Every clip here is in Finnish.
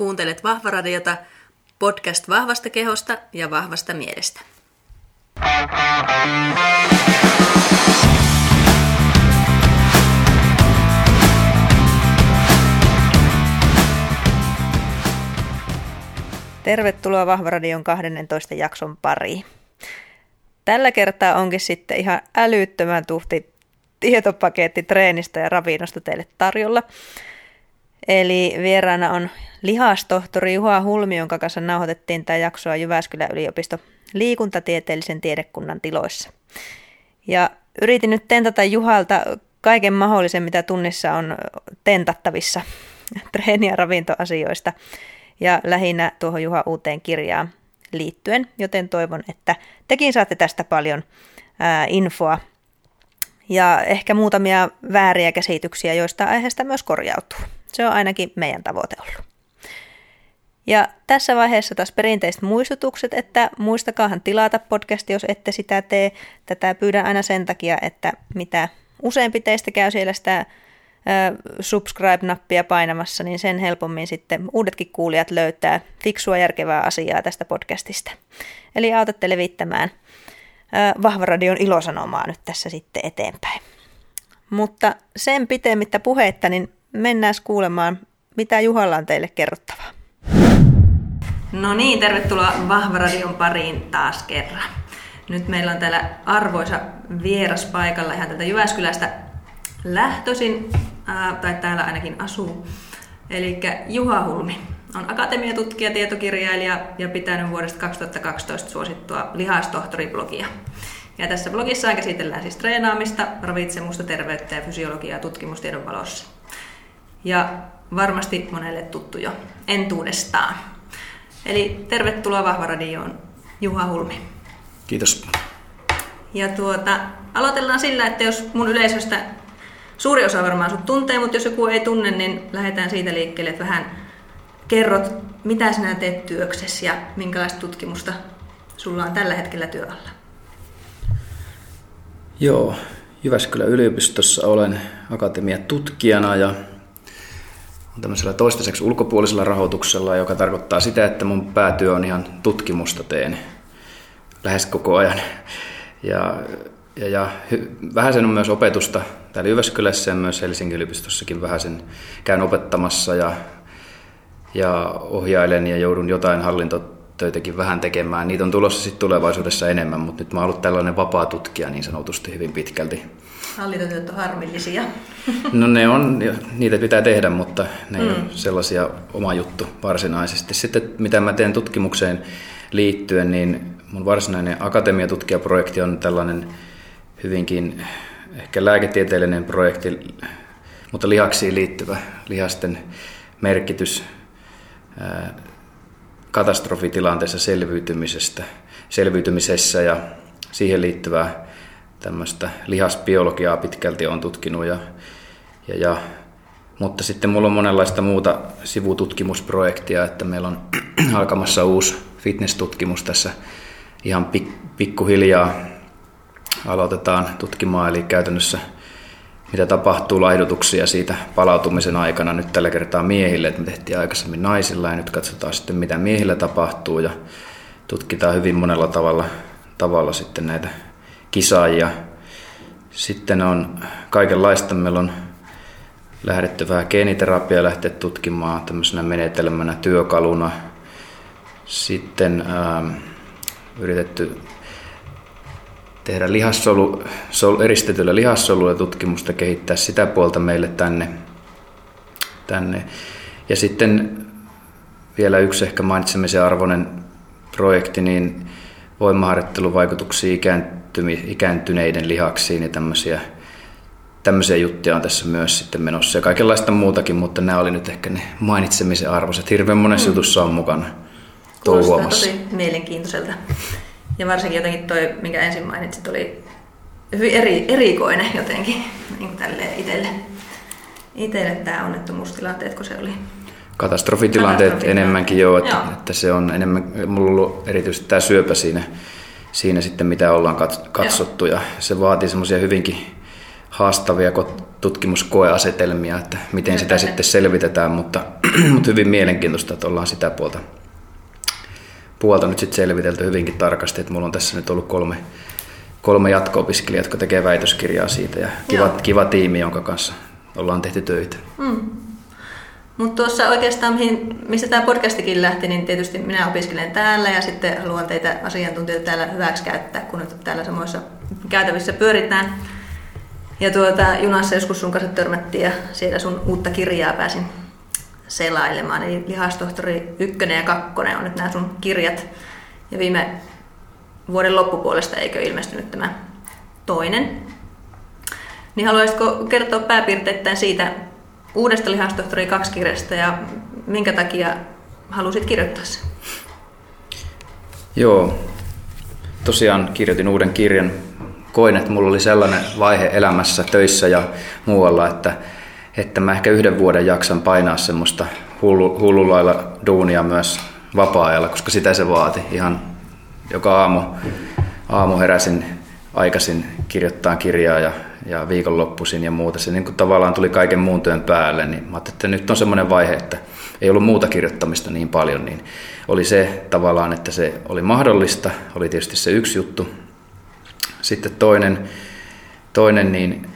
Kuuntelet Vahvaradiota, podcast vahvasta kehosta ja vahvasta mielestä. Tervetuloa Vahvaradion 12 jakson pariin. Tällä kertaa onkin sitten ihan älyttömän tuhti tietopaketti treenistä ja ravinnosta teille tarjolla. Eli vieraana on lihastohtori Juha Hulmi, jonka kanssa nauhoitettiin tämä jaksoa Jyväskylän yliopisto liikuntatieteellisen tiedekunnan tiloissa. Ja yritin nyt tentata Juhalta kaiken mahdollisen, mitä tunnissa on tentattavissa treeni- ja ravintoasioista ja lähinnä tuohon Juha uuteen kirjaan liittyen, joten toivon, että tekin saatte tästä paljon ää, infoa ja ehkä muutamia vääriä käsityksiä, joista aiheesta myös korjautuu. Se on ainakin meidän tavoite ollut. Ja tässä vaiheessa taas perinteiset muistutukset, että muistakaahan tilata podcast, jos ette sitä tee. Tätä pyydän aina sen takia, että mitä useampi teistä käy siellä sitä subscribe-nappia painamassa, niin sen helpommin sitten uudetkin kuulijat löytää fiksua järkevää asiaa tästä podcastista. Eli autatte levittämään Vahvaradion ilosanomaa nyt tässä sitten eteenpäin. Mutta sen pitemmittä puhetta, niin mennään kuulemaan, mitä Juhalla on teille kerrottavaa. No niin, tervetuloa Vahvaradion pariin taas kerran. Nyt meillä on täällä arvoisa vieras paikalla ihan tätä Jyväskylästä lähtöisin, ää, tai täällä ainakin asuu. Eli Juha Hulmi on akatemiatutkija, tietokirjailija ja pitänyt vuodesta 2012 suosittua lihastohtori-blogia. Ja tässä blogissa käsitellään siis treenaamista, ravitsemusta, terveyttä ja fysiologiaa tutkimustiedon valossa. Ja varmasti monelle tuttu jo entuudestaan. Eli tervetuloa Vahvaradioon, Juha Hulmi. Kiitos. Ja tuota, aloitellaan sillä, että jos mun yleisöstä suuri osa varmaan sut tuntee, mutta jos joku ei tunne, niin lähdetään siitä liikkeelle, että vähän kerrot, mitä sinä teet työksessä ja minkälaista tutkimusta sulla on tällä hetkellä työalla. Joo, Jyväskylän yliopistossa olen akatemiatutkijana ja tämmöisellä toistaiseksi ulkopuolisella rahoituksella, joka tarkoittaa sitä, että mun päätyö on ihan tutkimusta teen lähes koko ajan. Ja, ja, ja vähän sen on myös opetusta täällä Jyväskylässä ja myös Helsingin yliopistossakin vähän sen käyn opettamassa ja, ja ohjailen ja joudun jotain hallintotöitäkin vähän tekemään. Niitä on tulossa sitten tulevaisuudessa enemmän, mutta nyt mä oon ollut tällainen vapaa tutkija niin sanotusti hyvin pitkälti. Hallintotyöt on harmillisia. No ne on, niitä pitää tehdä, mutta ne mm. ei ole sellaisia oma juttu varsinaisesti. Sitten mitä mä teen tutkimukseen liittyen, niin mun varsinainen akatemiatutkijaprojekti on tällainen hyvinkin ehkä lääketieteellinen projekti, mutta lihaksiin liittyvä lihasten merkitys katastrofitilanteessa selviytymisestä, selviytymisessä ja siihen liittyvää tämmöistä lihasbiologiaa pitkälti on tutkinut. Ja, ja, ja, mutta sitten mulla on monenlaista muuta sivututkimusprojektia, että meillä on alkamassa uusi fitness-tutkimus tässä ihan pik, pikkuhiljaa aloitetaan tutkimaan, eli käytännössä mitä tapahtuu laihdutuksia siitä palautumisen aikana nyt tällä kertaa miehille, että me tehtiin aikaisemmin naisilla ja nyt katsotaan sitten mitä miehillä tapahtuu ja tutkitaan hyvin monella tavalla, tavalla sitten näitä kisaajia. Sitten on kaikenlaista, meillä on lähdetty vähän geeniterapiaa lähteä tutkimaan tämmöisenä menetelmänä, työkaluna. Sitten ähm, yritetty tehdä lihassolu, sol, eristetyllä lihassolulla tutkimusta, kehittää sitä puolta meille tänne. tänne. Ja sitten vielä yksi ehkä mainitsemisen arvoinen projekti, niin voimaharjoitteluvaikutuksia ikääntyneiden lihaksiin ja tämmöisiä, tämmöisiä juttuja on tässä myös sitten menossa ja kaikenlaista muutakin, mutta nämä oli nyt ehkä ne mainitsemisen arvoiset. Hirveän monessa mm. jutussa on mukana touhuamassa. tosi mielenkiintoiselta. Ja varsinkin jotenkin toi, minkä ensin mainitsit, oli hyvin eri, erikoinen jotenkin niin tälleen itselle. Itselle tämä onnettomuustilanteet, kun se oli katastrofitilanteet enemmänkin joo, että, joo. että se on enemmän, mulla on ollut erityisesti tämä syöpä siinä, siinä sitten, mitä ollaan katsottu. Ja se vaatii semmoisia hyvinkin haastavia tutkimuskoeasetelmia, että miten sitä sitten selvitetään, mutta, mutta hyvin mielenkiintoista, että ollaan sitä puolta, puolta nyt sitten selvitelty hyvinkin tarkasti, että mulla on tässä nyt ollut kolme, kolme jatko-opiskelijaa, jotka tekee väitöskirjaa siitä. Ja kiva, kiva tiimi, jonka kanssa ollaan tehty töitä. Mm. Mutta tuossa oikeastaan, mihin, mistä tämä podcastikin lähti, niin tietysti minä opiskelen täällä ja sitten haluan teitä asiantuntijoita täällä hyväksi käyttää, kun nyt täällä samoissa käytävissä pyöritään. Ja tuota, junassa joskus sun kanssa törmättiin ja siellä sun uutta kirjaa pääsin selailemaan. Eli Lihastohtori 1 ja 2 on nyt nämä sun kirjat. Ja viime vuoden loppupuolesta eikö ilmestynyt tämä toinen. Niin haluaisitko kertoa pääpiirteittäin siitä uudesta Lihastohtori 2 kirjasta ja minkä takia halusit kirjoittaa sen? Joo, tosiaan kirjoitin uuden kirjan koin, että mulla oli sellainen vaihe elämässä, töissä ja muualla, että, että mä ehkä yhden vuoden jaksan painaa semmoista hullu, hullulailla duunia myös vapaa-ajalla, koska sitä se vaati. Ihan joka aamu, aamu heräsin aikaisin kirjoittaa kirjaa ja, ja viikonloppuisin ja muuta. Se niin kuin tavallaan tuli kaiken muun työn päälle, niin mä että nyt on semmoinen vaihe, että ei ollut muuta kirjoittamista niin paljon, niin oli se tavallaan, että se oli mahdollista, oli tietysti se yksi juttu, sitten toinen, toinen niin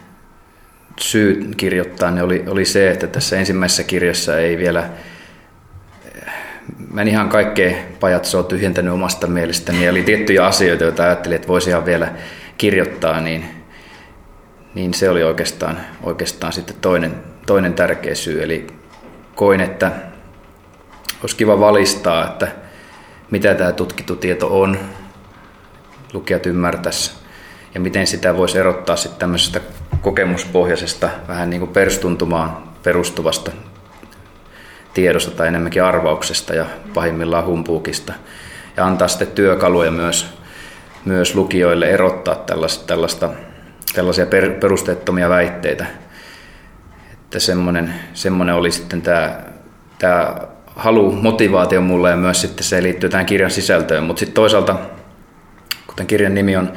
syy kirjoittaa ne oli, oli se, että tässä ensimmäisessä kirjassa ei vielä, mä en ihan kaikkea pajatsoa tyhjentänyt omasta mielestäni, oli tiettyjä asioita, joita ajattelin, että voisi ihan vielä kirjoittaa, niin, niin se oli oikeastaan, oikeastaan sitten toinen, toinen tärkeä syy. Eli koin, että olisi kiva valistaa, että mitä tämä tutkittu tieto on, lukijat ymmärtäisi ja miten sitä voisi erottaa sitten tämmöisestä kokemuspohjaisesta, vähän niin kuin perstuntumaan perustuvasta tiedosta tai enemmänkin arvauksesta ja pahimmillaan humpuukista. Ja antaa sitten työkaluja myös, myös lukijoille erottaa tällaista, tällaista, tällaisia per, perusteettomia väitteitä. Että semmoinen, semmoinen oli sitten tämä, tämä halu, motivaatio mulle ja myös sitten se liittyy tähän kirjan sisältöön. Mutta sitten toisaalta, kuten kirjan nimi on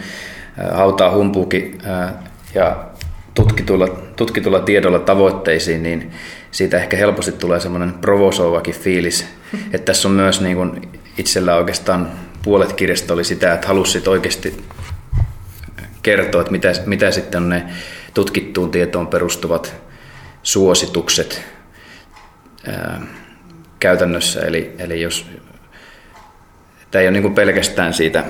hautaa humpuukin ja tutkitulla, tutkitulla tiedolla tavoitteisiin, niin siitä ehkä helposti tulee semmoinen provosoivakin fiilis. Että tässä on myös niin kuin itsellä oikeastaan puolet kirjasta oli sitä, että halusit oikeasti kertoa, että mitä, mitä sitten ne tutkittuun tietoon perustuvat suositukset ää, käytännössä. Eli, eli jos tämä ei ole niin pelkästään siitä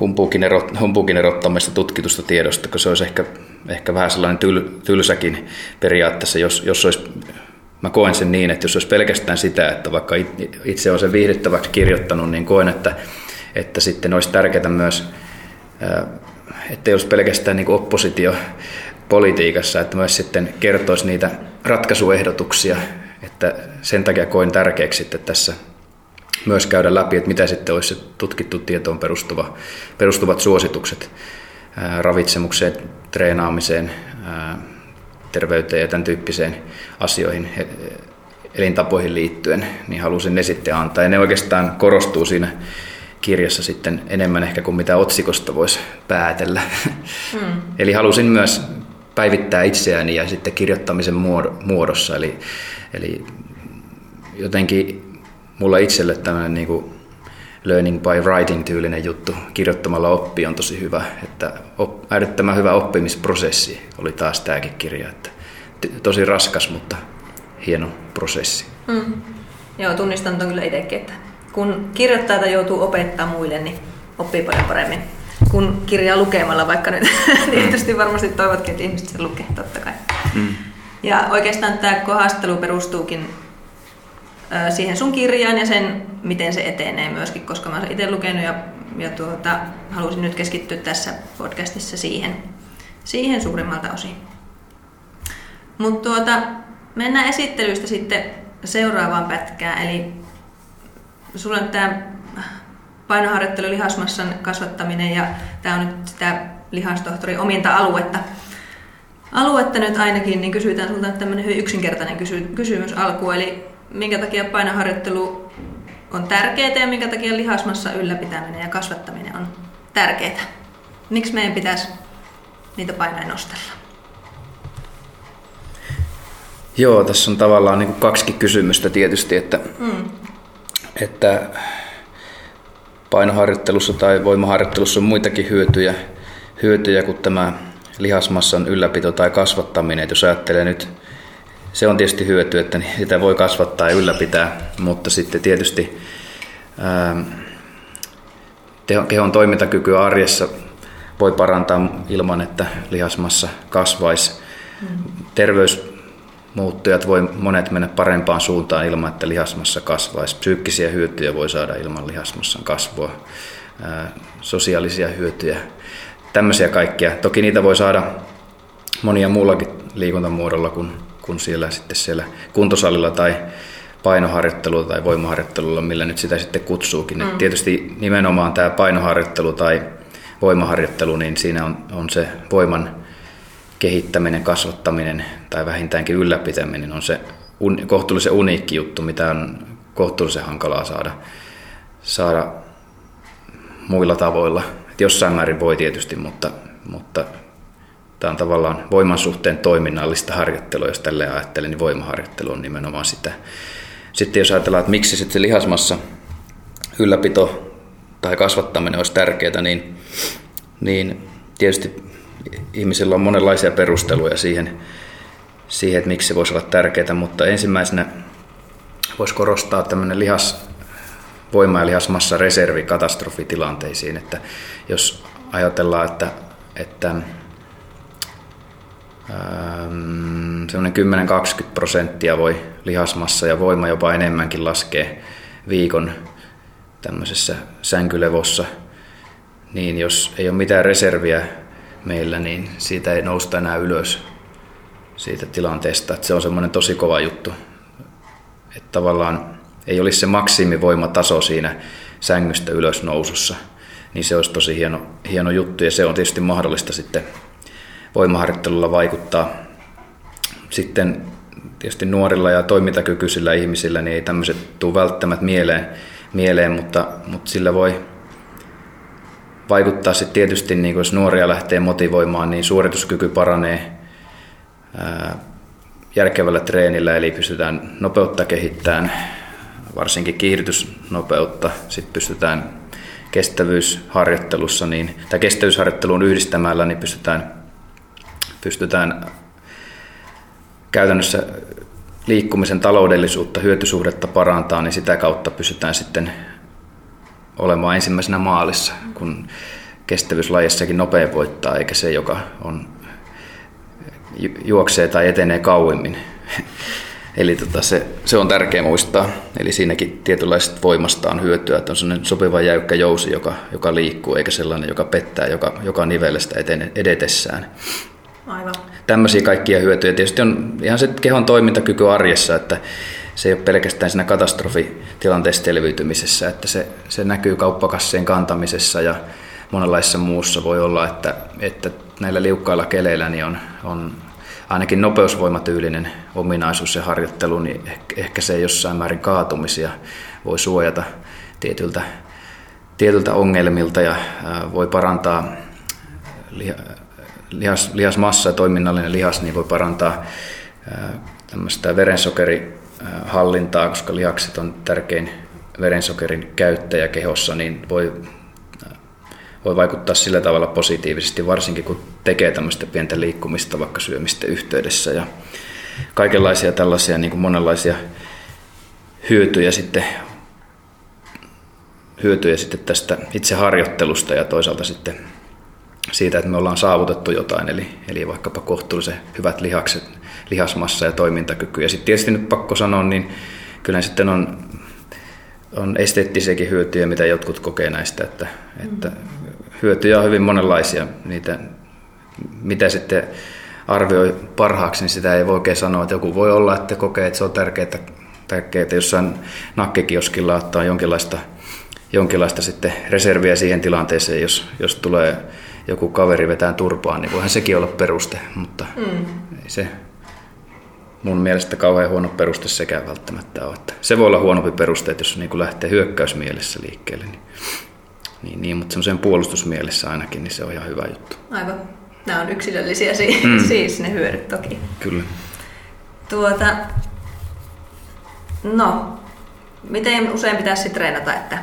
humpuukin, erot, humpuukin erottamista tutkitusta tiedosta, kun se olisi ehkä, ehkä vähän sellainen tyl, tylsäkin periaatteessa, jos, jos olisi, mä koen sen niin, että jos olisi pelkästään sitä, että vaikka itse olen sen viihdyttäväksi kirjoittanut, niin koen, että, että sitten olisi tärkeää myös, että ei olisi pelkästään niin oppositio politiikassa, että myös sitten kertoisi niitä ratkaisuehdotuksia, että sen takia koin tärkeäksi, että tässä myös käydä läpi, että mitä sitten olisi se tutkittu tietoon perustuva, perustuvat suositukset ravitsemukseen, treenaamiseen, terveyteen ja tämän tyyppiseen asioihin, elintapoihin liittyen, niin halusin ne sitten antaa. Ja ne oikeastaan korostuu siinä kirjassa sitten enemmän ehkä kuin mitä otsikosta voisi päätellä. Hmm. Eli halusin myös päivittää itseäni ja sitten kirjoittamisen muodossa. Eli, eli jotenkin mulla itselle tämmöinen niin kuin learning by writing tyylinen juttu, kirjoittamalla oppi on tosi hyvä, että op, äärettömän hyvä oppimisprosessi oli taas tämäkin kirja, että tosi raskas, mutta hieno prosessi. Mm. Joo, tunnistan ton kyllä itsekin, että kun kirjoittaa tai joutuu opettaa muille, niin oppii paljon paremmin kun kirjaa lukemalla, vaikka nyt tietysti varmasti toivotkin, että ihmiset sen lukee, totta kai. Mm. Ja oikeastaan tämä kohastelu perustuukin siihen sun kirjaan ja sen, miten se etenee myöskin, koska mä olen itse lukenut ja, ja tuota, halusin nyt keskittyä tässä podcastissa siihen, siihen suurimmalta osin. Mutta tuota, mennään esittelystä sitten seuraavaan pätkään, eli sulla on tämä painoharjoittelu, lihasmassan kasvattaminen ja tämä on nyt sitä lihastohtorin ominta aluetta. Aluetta nyt ainakin, niin kysytään sulta tämmöinen hyvin yksinkertainen kysy- kysymys alkuun, eli minkä takia painoharjoittelu on tärkeää ja minkä takia lihasmassa ylläpitäminen ja kasvattaminen on tärkeää. Miksi meidän pitäisi niitä painoja nostella? Joo, tässä on tavallaan niin kaksi kysymystä tietysti, että, mm. Että painoharjoittelussa tai voimaharjoittelussa on muitakin hyötyjä, hyötyjä kuin tämä lihasmassan ylläpito tai kasvattaminen. Et jos ajattelee nyt, se on tietysti hyöty, että sitä voi kasvattaa ja ylläpitää, mutta sitten tietysti ää, kehon toimintakykyä arjessa voi parantaa ilman, että lihasmassa kasvaisi. Mm. Terveysmuuttujat voi monet mennä parempaan suuntaan ilman, että lihasmassa kasvaisi. Psyykkisiä hyötyjä voi saada ilman lihasmassan kasvua. Sosiaalisia hyötyjä tämmöisiä kaikkia. Toki niitä voi saada monia muullakin liikuntamuodolla kuin, kuin siellä, sitten siellä kuntosalilla tai painoharjoittelulla tai voimaharjoittelulla, millä nyt sitä sitten kutsuukin. Mm. tietysti nimenomaan tämä painoharjoittelu tai voimaharjoittelu, niin siinä on, on se voiman kehittäminen, kasvattaminen tai vähintäänkin ylläpitäminen on se un, kohtuullisen uniikki juttu, mitä on kohtuullisen hankalaa saada, saada muilla tavoilla et jossain määrin voi tietysti, mutta, mutta tämä on tavallaan voiman suhteen toiminnallista harjoittelua, jos tälleen ajattelen, niin voimaharjoittelu on nimenomaan sitä. Sitten jos ajatellaan, että miksi sitten se lihasmassa ylläpito tai kasvattaminen olisi tärkeää, niin, niin tietysti ihmisillä on monenlaisia perusteluja siihen, siihen, että miksi se voisi olla tärkeää, mutta ensimmäisenä voisi korostaa tämmöinen lihas, voima- ja lihasmassa reservi katastrofitilanteisiin. Että jos ajatellaan, että, että ähm, semmoinen 10-20 prosenttia voi lihasmassa ja voima jopa enemmänkin laskee viikon tämmöisessä sänkylevossa, niin jos ei ole mitään reserviä meillä, niin siitä ei nousta enää ylös siitä tilanteesta. Että se on semmoinen tosi kova juttu. Että tavallaan ei olisi se maksimivoimataso siinä sängystä ylösnousussa, niin se olisi tosi hieno, hieno juttu ja se on tietysti mahdollista sitten voimaharjoittelulla vaikuttaa. Sitten tietysti nuorilla ja toimintakykyisillä ihmisillä niin ei tämmöiset tule välttämättä mieleen, mieleen mutta, mutta sillä voi vaikuttaa sitten tietysti, niin jos nuoria lähtee motivoimaan, niin suorituskyky paranee järkevällä treenillä, eli pystytään nopeutta kehittämään, varsinkin kiihdytysnopeutta, sitten pystytään kestävyysharjoittelussa, niin, tai kestävyysharjoitteluun yhdistämällä, niin pystytään, pystytään käytännössä liikkumisen taloudellisuutta, hyötysuhdetta parantaa, niin sitä kautta pystytään sitten olemaan ensimmäisenä maalissa, kun kestävyyslajissakin nopein voittaa, eikä se, joka on, juoksee tai etenee kauemmin. Eli tota, se, se, on tärkeä muistaa. Eli siinäkin tietynlaisesta voimasta on hyötyä, että on sellainen sopiva jäykkä jousi, joka, joka liikkuu, eikä sellainen, joka pettää joka, joka nivelestä etene, edetessään. Aivan. Tämmöisiä kaikkia hyötyjä. Tietysti on ihan se kehon toimintakyky arjessa, että se ei ole pelkästään siinä katastrofitilanteessa selviytymisessä, että se, se näkyy kauppakassien kantamisessa ja monenlaisessa muussa. Voi olla, että, että näillä liukkailla keleillä niin on, on ainakin nopeusvoimatyylinen ominaisuus ja harjoittelu, niin ehkä se jossain määrin kaatumisia voi suojata tietyltä, tietyltä ongelmilta ja voi parantaa lihas, lihasmassa ja toiminnallinen lihas, niin voi parantaa tämmöistä verensokerihallintaa, koska lihakset on tärkein verensokerin käyttäjä kehossa, niin voi voi vaikuttaa sillä tavalla positiivisesti, varsinkin kun tekee tämmöistä pientä liikkumista vaikka syömistä yhteydessä ja kaikenlaisia tällaisia niin kuin monenlaisia hyötyjä sitten, hyötyjä sitten tästä itse harjoittelusta ja toisaalta sitten siitä, että me ollaan saavutettu jotain, eli, eli vaikkapa kohtuullisen hyvät lihakset, lihasmassa ja toimintakyky. Ja sitten tietysti nyt pakko sanoa, niin kyllä sitten on, on esteettisiäkin hyötyjä, mitä jotkut kokee näistä, että, että hyötyjä on hyvin monenlaisia. Niitä, mitä sitten arvioi parhaaksi, niin sitä ei voi oikein sanoa. Että joku voi olla, että kokee, että se on tärkeää, tärkeää jossain nakkekioskilla ottaa jonkinlaista, jonkinlaista sitten reserviä siihen tilanteeseen, jos, jos tulee joku kaveri vetää turpaan, niin voihan sekin olla peruste, mutta mm. ei se mun mielestä kauhean huono peruste sekään välttämättä ole. Että se voi olla huonompi peruste, että jos niin lähtee hyökkäysmielessä liikkeelle, niin niin, niin mutta semmoisen puolustusmielessä ainakin, niin se on ihan hyvä juttu. Aivan. Nämä on yksilöllisiä siis, mm. siis ne hyödyt toki. Kyllä. Tuota, no, miten usein pitäisi treenata, että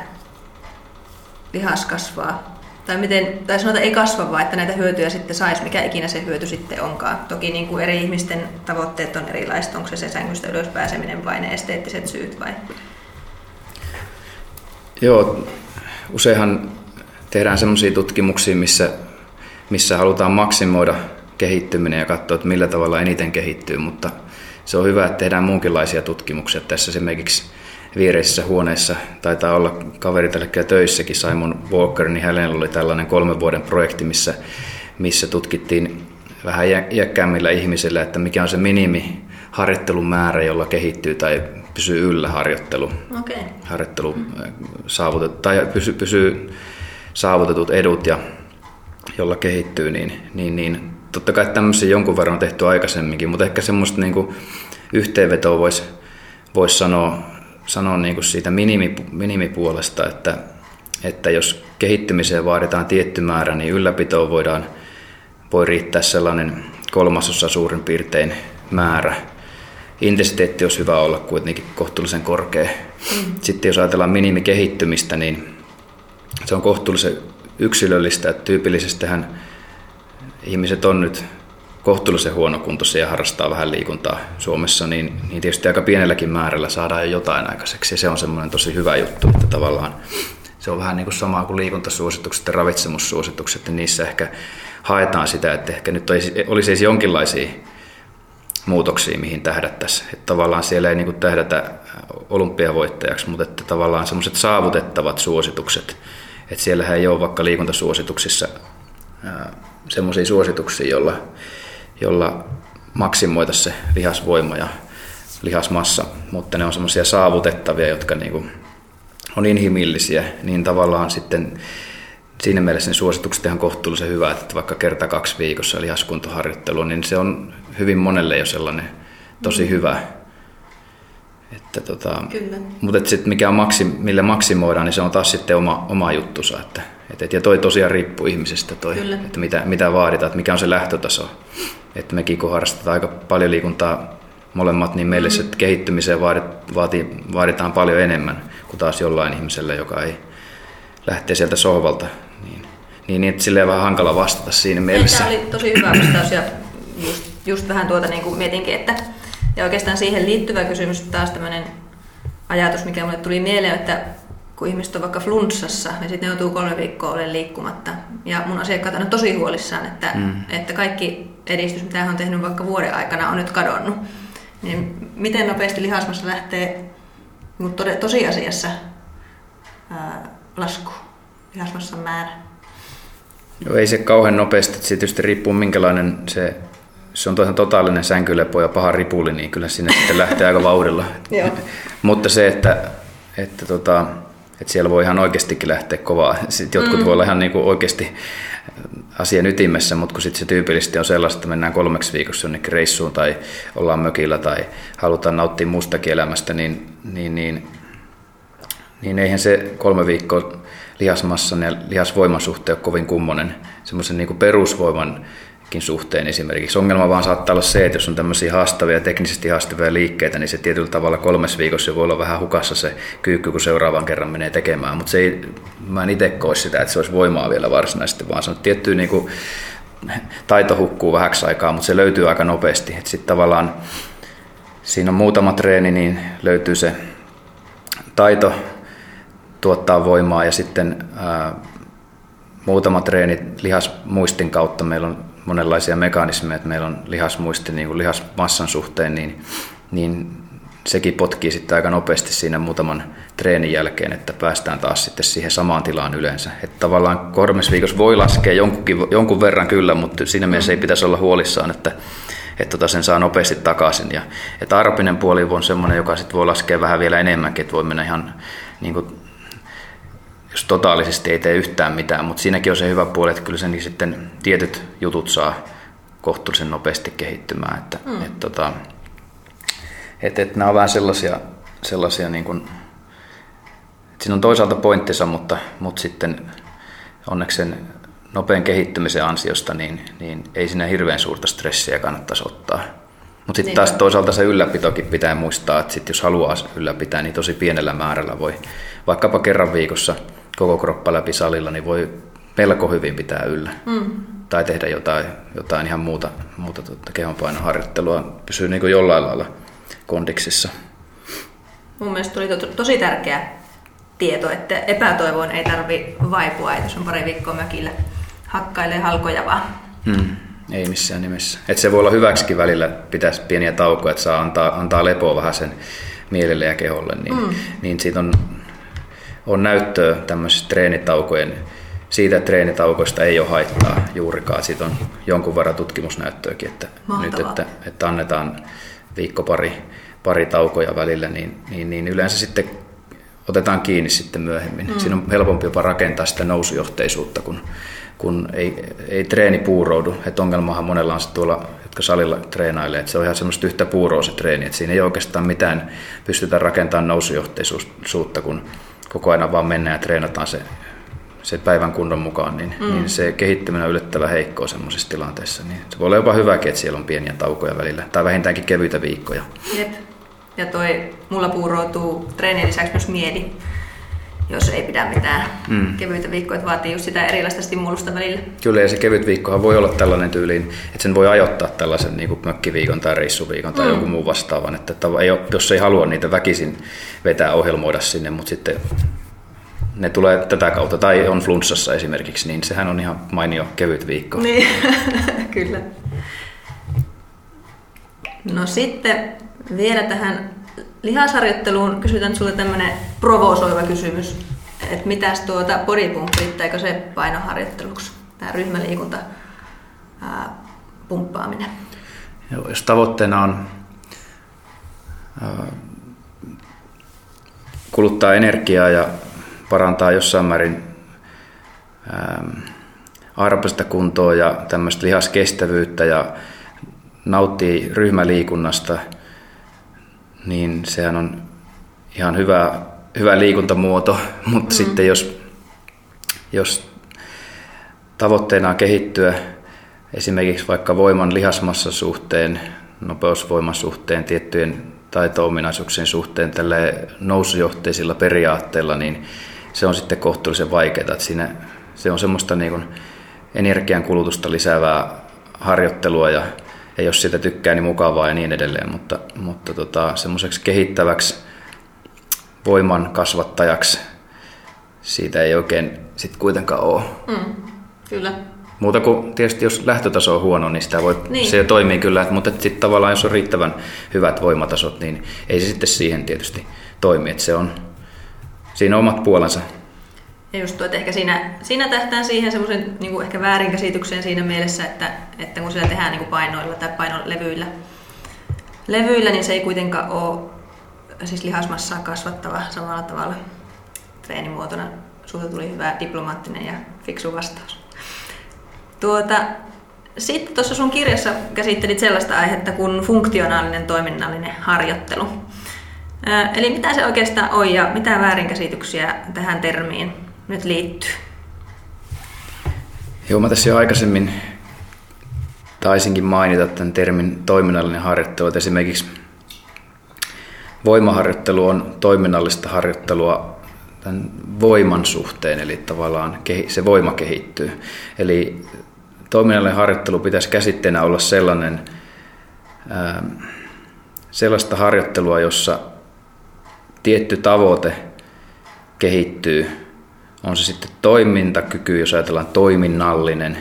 lihas kasvaa? Tai, miten, tai sanotaan ei kasva, että näitä hyötyjä sitten saisi, mikä ikinä se hyöty sitten onkaan. Toki niin kuin eri ihmisten tavoitteet on erilaiset, onko se se sängystä ylös pääseminen vai ne esteettiset syyt vai? Joo, useinhan tehdään sellaisia tutkimuksia, missä, missä halutaan maksimoida kehittyminen ja katsoa, että millä tavalla eniten kehittyy, mutta se on hyvä, että tehdään muunkinlaisia tutkimuksia. Tässä esimerkiksi viereisessä huoneessa taitaa olla kaveri tällä töissäkin, Simon Walker, niin hänellä oli tällainen kolmen vuoden projekti, missä, missä tutkittiin vähän iäkkäämmillä ihmisillä, että mikä on se minimi harjoittelumäärä, jolla kehittyy tai pysyy yllä harjoittelu. Okay. Harjoittelu saavutet, tai pysyy, pysyy saavutetut edut ja jolla kehittyy, niin, niin, niin totta kai tämmöisiä jonkun verran on tehty aikaisemminkin, mutta ehkä semmoista niin kuin yhteenvetoa voisi vois sanoa, sanoa niin kuin siitä minimi, minimipuolesta, että, että jos kehittymiseen vaaditaan tietty määrä, niin ylläpitoon voidaan, voi riittää sellainen kolmasosa suurin piirtein määrä. Intensiteetti olisi hyvä olla kuitenkin kohtuullisen korkea. Mm. Sitten jos ajatellaan minimikehittymistä, niin se on kohtuullisen yksilöllistä, tyypillisestihän ihmiset on nyt kohtuullisen huonokuntoisia ja harrastaa vähän liikuntaa Suomessa, niin, niin tietysti aika pienelläkin määrällä saadaan jo jotain aikaiseksi. Ja se on semmoinen tosi hyvä juttu, että tavallaan se on vähän niin kuin samaa kuin liikuntasuositukset ja ravitsemussuositukset, niin niissä ehkä haetaan sitä, että ehkä nyt olisi edes jonkinlaisia muutoksia, mihin tähdättäisiin. Että tavallaan siellä ei niin kuin tähdätä olympiavoittajaksi, mutta että tavallaan semmoiset saavutettavat suositukset, että siellähän ei ole vaikka liikuntasuosituksissa semmoisia suosituksia, jolla, jolla maksimoitaisiin se lihasvoima ja lihasmassa, mutta ne on semmoisia saavutettavia, jotka niin kuin on inhimillisiä, niin tavallaan sitten siinä mielessä ne suositukset ihan kohtuullisen hyvät, että vaikka kerta kaksi viikossa lihaskuntoharjoittelu, niin se on hyvin monelle jo sellainen tosi mm. hyvä. Että tota, Kyllä. Mutta et sit mikä on maksi, millä maksimoidaan, niin se on taas sitten oma, oma juttusa. Että, et, et, ja toi tosiaan riippuu ihmisestä, toi, että mitä, mitä vaaditaan, että mikä on se lähtötaso. Että mekin kun harrastetaan aika paljon liikuntaa molemmat, niin meille se kehittymiseen vaadit, vaati, vaaditaan paljon enemmän kuin taas jollain ihmisellä, joka ei lähtee sieltä sohvalta. Niin, niin, niin että silleen vähän hankala vastata siinä mielessä. Tämä oli tosi hyvä vastaus ja just, just vähän tuota niin kuin mietinkin, että ja oikeastaan siihen liittyvä kysymys taas tämmöinen ajatus, mikä mulle tuli mieleen, että kun ihmiset on vaikka flunssassa, niin sitten ne joutuu kolme viikkoa olemaan liikkumatta. Ja mun asiakkaat on tosi huolissaan, että, mm. että kaikki edistys, mitä hän on tehnyt vaikka vuoden aikana, on nyt kadonnut. Niin miten nopeasti lihasmassa lähtee mutta tosiasiassa ää, lasku, lihasmassan määrä? Joo, ei se kauhean nopeasti. Se tietysti riippuu minkälainen se se on tosiaan totaalinen sänkylepo ja paha ripuli, niin kyllä sinne sitten lähtee aika vauhdilla. Mutta se, että, että, tota, että siellä voi ihan oikeastikin lähteä kovaa. Sitten jotkut mm. voi olla ihan niin kuin oikeasti asian ytimessä, mutta kun sitten se tyypillisesti on sellaista, että mennään kolmeksi viikossa jonnekin reissuun tai ollaan mökillä tai halutaan nauttia muustakin elämästä, niin, niin, niin, niin eihän se kolme viikkoa lihasmassan ja lihasvoiman suhteen ole kovin kummonen. Semmoisen niin perusvoiman suhteen esimerkiksi. Ongelma vaan saattaa olla se, että jos on tämmöisiä haastavia, teknisesti haastavia liikkeitä, niin se tietyllä tavalla kolmes viikossa voi olla vähän hukassa se kyykky, kun seuraavan kerran menee tekemään. Mutta se ei, mä en itse koe sitä, että se olisi voimaa vielä varsinaisesti, vaan se on tietty niin kuin, taito hukkuu vähäksi aikaa, mutta se löytyy aika nopeasti. Sitten tavallaan siinä on muutama treeni, niin löytyy se taito tuottaa voimaa ja sitten ää, muutama treeni lihasmuistin kautta. Meillä on monenlaisia mekanismeja, että meillä on lihasmuisti niin kuin lihasmassan suhteen, niin, niin sekin potkii sitten aika nopeasti siinä muutaman treenin jälkeen, että päästään taas sitten siihen samaan tilaan yleensä. Että tavallaan kolmessa voi laskea jonkunkin, jonkun verran kyllä, mutta siinä mielessä ei pitäisi olla huolissaan, että, että tota sen saa nopeasti takaisin. Ja, että aerobinen puoli on semmoinen, joka sitten voi laskea vähän vielä enemmänkin, että voi mennä ihan niin kuin jos totaalisesti ei tee yhtään mitään, mutta siinäkin on se hyvä puoli, että kyllä sen sitten tietyt jutut saa kohtuullisen nopeasti kehittymään. Että, mm. et, tota, et, et nämä on vähän sellaisia, sellaisia niin kuin, siinä on toisaalta pointtinsa, mutta, mutta sitten onneksi sen nopean kehittymisen ansiosta, niin, niin ei siinä hirveän suurta stressiä kannattaisi ottaa. Mutta sitten taas toisaalta se ylläpitokin pitää muistaa, että sit jos haluaa ylläpitää, niin tosi pienellä määrällä voi, vaikkapa kerran viikossa koko kroppa läpi salilla, niin voi melko hyvin pitää yllä. Mm. Tai tehdä jotain, jotain ihan muuta, muuta tuota kehonpainoharjoittelua, pysyy niin kuin jollain lailla kondiksissa. Mun mielestä tuli to- tosi tärkeä tieto, että epätoivoon ei tarvi vaipua, että jos on pari viikkoa mökillä hakkailee halkoja vaan. Hmm. Ei missään nimessä. Et se voi olla hyväksikin välillä, pitäisi pieniä taukoja, että saa antaa, antaa lepoa vähän sen mielelle ja keholle. Niin, mm. niin siitä on, on näyttöä tämmöisistä treenitaukojen, siitä että treenitaukoista ei ole haittaa juurikaan. Siitä on jonkun verran tutkimusnäyttöäkin, että nyt että, että annetaan viikko pari, pari taukoja välillä, niin, niin, niin yleensä sitten otetaan kiinni sitten myöhemmin. Mm. Siinä on helpompi jopa rakentaa sitä nousujohteisuutta, kun, kun ei, ei treeni puuroudu. Et ongelmahan monella on se tuolla, jotka salilla treenailee, että se on ihan semmoista yhtä puuroa se treeni, että siinä ei oikeastaan mitään pystytä rakentamaan nousujohteisuutta, kun koko ajan vaan mennään ja treenataan se, se päivän kunnon mukaan, niin, mm. niin se kehittyminen on yllättävän heikkoa semmoisessa tilanteessa. Niin se voi olla jopa hyväkin, että siellä on pieniä taukoja välillä, tai vähintäänkin kevyitä viikkoja. Jep. Ja toi, mulla puuroutuu treenin lisäksi myös mieli, jos ei pidä mitään mm. kevyitä viikkoja, että vaatii just sitä erilaista stimulusta välillä. Kyllä, ja se kevyt viikkohan voi olla tällainen tyyliin, että sen voi ajoittaa tällaisen niin kuin mökkiviikon tai reissuviikon tai mm. joku muu vastaavan, että, ei, jos ei halua niitä väkisin vetää ohjelmoida sinne, mutta sitten ne tulee tätä kautta, tai on flunssassa esimerkiksi, niin sehän on ihan mainio kevyt viikko. Niin, kyllä. No sitten vielä tähän lihasharjoitteluun kysytään sinulle tämmöinen provosoiva kysymys, että mitäs tuota bodypump, riittääkö se painoharjoitteluksi, tämä ryhmäliikunta, ää, pumppaaminen? Joo, jos tavoitteena on ää, kuluttaa energiaa ja parantaa jossain määrin arpasta kuntoa ja tämmöistä lihaskestävyyttä ja nauttii ryhmäliikunnasta – niin sehän on ihan hyvä, hyvä liikuntamuoto, mutta mm. sitten jos, jos tavoitteena on kehittyä esimerkiksi vaikka voiman lihasmassa suhteen, nopeusvoiman suhteen, tiettyjen taito-ominaisuuksien suhteen tälle nousujohteisilla periaatteilla, niin se on sitten kohtuullisen vaikeaa. Että siinä, se on semmoista niin energiankulutusta lisäävää harjoittelua ja ja jos sitä tykkää, niin mukavaa ja niin edelleen, mutta, mutta tota, semmoiseksi kehittäväksi voiman kasvattajaksi siitä ei oikein sit kuitenkaan ole. Mm, kyllä. Muuta kuin tietysti jos lähtötaso on huono, niin, sitä voi, niin. se toimii kyllä, mutta sitten tavallaan jos on riittävän hyvät voimatasot, niin ei se sitten siihen tietysti toimi. Että se on, siinä on omat puolensa. Ja just tuo, että ehkä siinä, siinä tähtään siihen semmoisen niin ehkä väärinkäsitykseen siinä mielessä, että, että kun sitä tehdään niin kuin painoilla tai painolevyillä, levyillä, niin se ei kuitenkaan ole siis lihasmassaa kasvattava samalla tavalla treenimuotona. Sulta tuli hyvä diplomaattinen ja fiksu vastaus. Tuota, sitten tuossa sun kirjassa käsittelit sellaista aihetta kuin funktionaalinen toiminnallinen harjoittelu. Eli mitä se oikeastaan on ja mitä väärinkäsityksiä tähän termiin nyt liittyy? Joo, mä tässä jo aikaisemmin taisinkin mainita tämän termin toiminnallinen harjoittelu. Että esimerkiksi voimaharjoittelu on toiminnallista harjoittelua tämän voiman suhteen, eli tavallaan se voima kehittyy. Eli toiminnallinen harjoittelu pitäisi käsitteenä olla sellainen, sellaista harjoittelua, jossa tietty tavoite kehittyy on se sitten toimintakyky, jos ajatellaan toiminnallinen,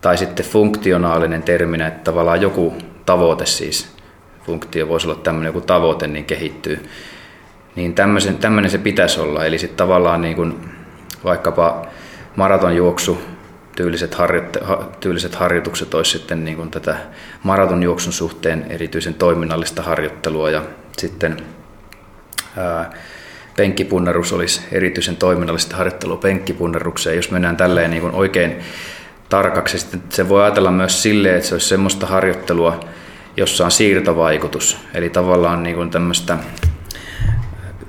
tai sitten funktionaalinen terminä, että tavallaan joku tavoite siis, funktio voisi olla tämmöinen joku tavoite, niin kehittyy. Niin tämmöisen, tämmöinen se pitäisi olla, eli sitten tavallaan niin kuin vaikkapa maratonjuoksu, tyyliset, harjoitte, tyyliset harjoitukset olisi sitten niin kuin tätä maratonjuoksun suhteen erityisen toiminnallista harjoittelua ja sitten ää, penkkipunnerus olisi erityisen toiminnallista harjoittelua penkkipunnerukseen. Jos mennään tälleen niin kuin oikein tarkaksi, sitten se voi ajatella myös silleen, että se olisi semmoista harjoittelua, jossa on siirtovaikutus. Eli tavallaan niin kuin tämmöistä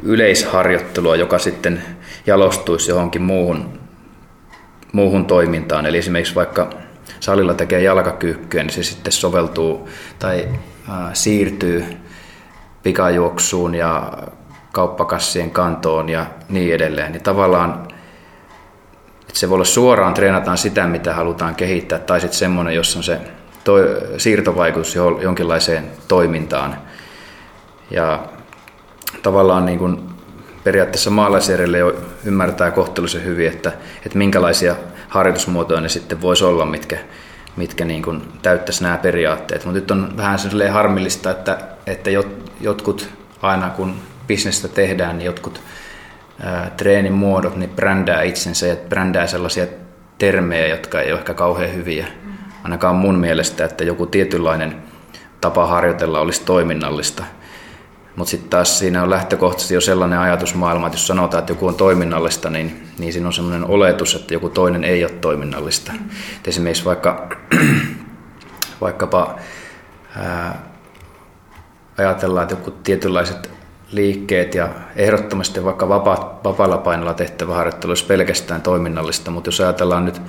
yleisharjoittelua, joka sitten jalostuisi johonkin muuhun muuhun toimintaan. Eli esimerkiksi vaikka salilla tekee jalkakyykkyä, niin se sitten soveltuu tai siirtyy pikajuoksuun ja kauppakassien kantoon ja niin edelleen. Niin tavallaan että se voi olla suoraan treenataan sitä, mitä halutaan kehittää, tai sitten semmoinen, jossa on se toi, siirtovaikutus jonkinlaiseen toimintaan. Ja tavallaan niin kuin periaatteessa maalaisjärjelle jo ymmärtää kohtuullisen hyvin, että, että minkälaisia harjoitusmuotoja ne sitten voisi olla, mitkä, mitkä niin kuin täyttäisi nämä periaatteet. Mutta nyt on vähän harmillista, että, että jotkut aina kun bisnestä tehdään, niin jotkut ää, treenin muodot niin brändää itsensä ja brändää sellaisia termejä, jotka ei ole ehkä kauhean hyviä. Ainakaan mun mielestä, että joku tietynlainen tapa harjoitella olisi toiminnallista – mutta sitten taas siinä on lähtökohtaisesti jo sellainen ajatusmaailma, että jos sanotaan, että joku on toiminnallista, niin, niin siinä on sellainen oletus, että joku toinen ei ole toiminnallista. Mm. esimerkiksi vaikka, vaikkapa ää, ajatellaan, että joku tietynlaiset liikkeet ja ehdottomasti vaikka vapa, vapaalla painolla tehtävä harjoittelu olisi pelkästään toiminnallista, mutta jos ajatellaan nyt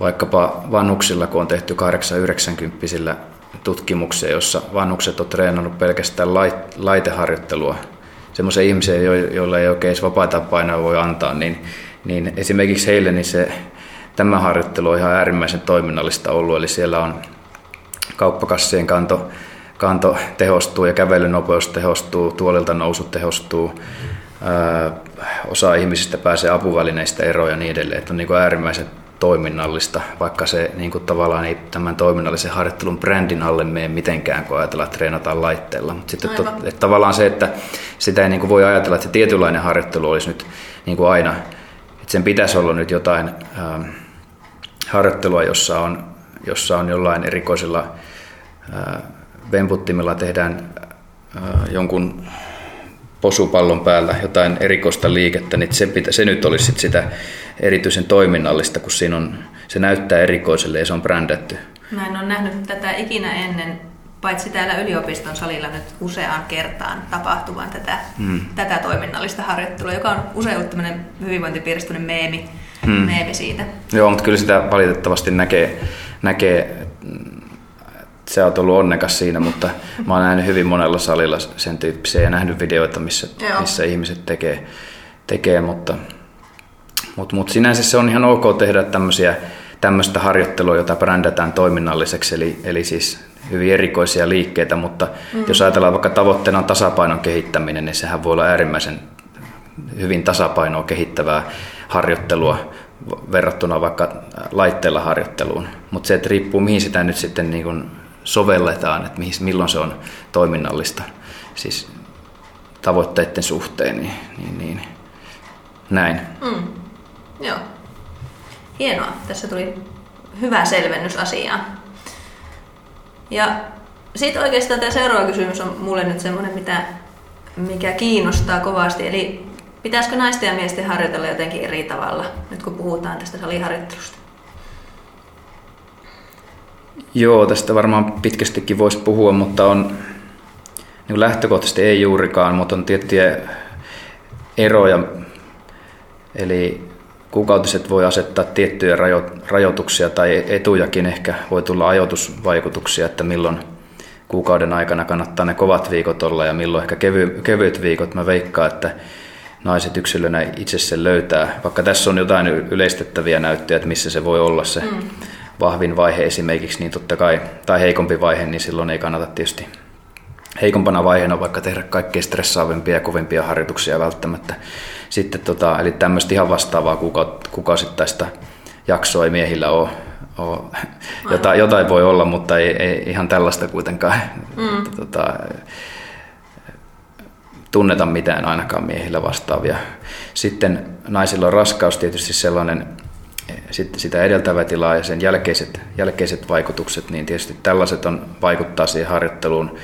vaikkapa vanhuksilla, kun on tehty 890 tutkimuksia, jossa vanhukset on treenannut pelkästään laiteharjoittelua, semmoisen ihmisen, joilla ei oikein edes vapaata painoa voi antaa, niin, niin esimerkiksi heille niin se, tämä harjoittelu on ihan äärimmäisen toiminnallista ollut, eli siellä on kauppakassien kanto, kanto tehostuu ja kävelynopeus tehostuu, tuolilta nousu tehostuu, ää, osa ihmisistä pääsee apuvälineistä eroon ja niin edelleen, että on niin äärimmäisen toiminnallista, vaikka se niin kuin tavallaan ei tämän toiminnallisen harjoittelun brändin alle mene mitenkään, kun ajatellaan, että treenataan laitteella. Mutta sitten to, että tavallaan se, että sitä ei niin kuin voi ajatella, että se tietynlainen harjoittelu olisi nyt niin kuin aina, että sen pitäisi olla nyt jotain ähm, harjoittelua, jossa on, jossa on jollain erikoisella äh, vemputtimella tehdään äh, jonkun posupallon päällä jotain erikoista liikettä, niin se, pitä, se nyt olisi sit sitä erityisen toiminnallista, kun siinä on, se näyttää erikoiselle ja se on brändätty. Mä en ole nähnyt tätä ikinä ennen, paitsi täällä yliopiston salilla nyt useaan kertaan tapahtuvan tätä, hmm. tätä toiminnallista harjoittelua, joka on usein tämmöinen hyvinvointipiiristyinen meemi, hmm. meemi siitä. Joo, mutta kyllä sitä valitettavasti näkee, näkee sä oot ollut onnekas siinä, mutta mä oon nähnyt hyvin monella salilla sen tyyppisiä ja nähnyt videoita, missä, missä ihmiset tekee, tekee mutta, mutta, mutta sinänsä se on ihan ok tehdä tämmöisiä, tämmöistä harjoittelua, jota brändätään toiminnalliseksi, eli, eli siis hyvin erikoisia liikkeitä, mutta mm. jos ajatellaan vaikka tavoitteena on tasapainon kehittäminen, niin sehän voi olla äärimmäisen hyvin tasapainoa kehittävää harjoittelua verrattuna vaikka laitteella harjoitteluun. Mutta se, että riippuu mihin sitä nyt sitten niin kuin sovelletaan, että milloin se on toiminnallista, siis tavoitteiden suhteen, niin, niin, niin näin. Mm. Joo. Hienoa. Tässä tuli hyvä selvennys asiaan. Ja sitten oikeastaan tämä seuraava kysymys on mulle nyt semmoinen, mitä, mikä kiinnostaa kovasti. Eli pitäisikö naisten ja miesten harjoitella jotenkin eri tavalla, nyt kun puhutaan tästä saliharjoittelusta? Joo, tästä varmaan pitkästikin voisi puhua, mutta on niin lähtökohtaisesti ei juurikaan, mutta on tiettyjä eroja. Eli kuukautiset voi asettaa tiettyjä rajoituksia tai etujakin ehkä voi tulla ajoitusvaikutuksia, että milloin kuukauden aikana kannattaa ne kovat viikot olla ja milloin ehkä kevy, kevyet viikot. Mä veikkaan, että naiset yksilönä itse sen löytää, vaikka tässä on jotain yleistettäviä näyttöjä, että missä se voi olla se mm vahvin vaihe esimerkiksi, niin totta kai, tai heikompi vaihe, niin silloin ei kannata tietysti heikompana vaiheena vaikka tehdä kaikkein stressaavimpia ja kovimpia harjoituksia välttämättä. Sitten tota, eli tämmöistä ihan vastaavaa kuukausittaista jaksoa ei miehillä ole. ole. Jotain, jotain voi olla, mutta ei, ei ihan tällaista kuitenkaan mm. tota, tunneta mitään ainakaan miehillä vastaavia. Sitten naisilla on raskaus tietysti sellainen sitten sitä edeltävä tilaa ja sen jälkeiset, jälkeiset vaikutukset, niin tietysti tällaiset on, vaikuttaa siihen harjoitteluun.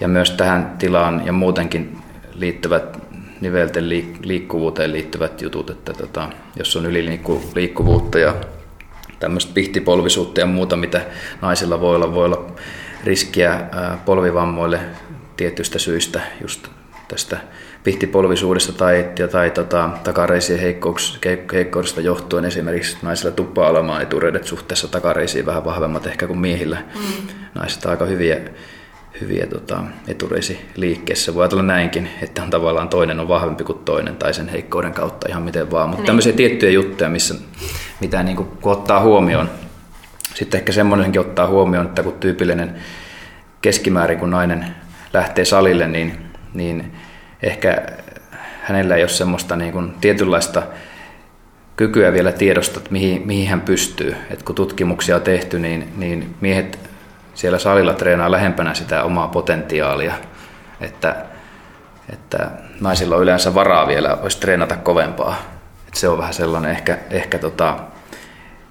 Ja myös tähän tilaan ja muutenkin liittyvät nivelten liikkuvuuteen liittyvät jutut, että tota, jos on yliliikkuvuutta ja tämmöistä pihtipolvisuutta ja muuta, mitä naisilla voi olla, voi olla riskiä polvivammoille tietystä syistä, just tästä pihtipolvisuudesta tai, tai tota, takareisien heikkoudesta johtuen esimerkiksi naisilla tuppaa olemaan etureudet suhteessa takareisiin vähän vahvemmat ehkä kuin miehillä. Mm. Naiset aika hyviä, hyviä tota, etureisi liikkeessä. Voi ajatella näinkin, että on tavallaan toinen on vahvempi kuin toinen tai sen heikkouden kautta ihan miten vaan. Mutta niin. tämmöisiä tiettyjä juttuja, missä, mitä niin kuin, kun ottaa huomioon. Sitten ehkä semmoinenkin ottaa huomioon, että kun tyypillinen keskimäärin, kun nainen lähtee salille, niin, niin ehkä hänellä ei ole semmoista niin kuin tietynlaista kykyä vielä tiedostaa, että mihin, mihin hän pystyy. Et kun tutkimuksia on tehty, niin, niin miehet siellä salilla treenaa lähempänä sitä omaa potentiaalia, että, että naisilla on yleensä varaa vielä, olisi treenata kovempaa. Et se on vähän sellainen ehkä, ehkä tota,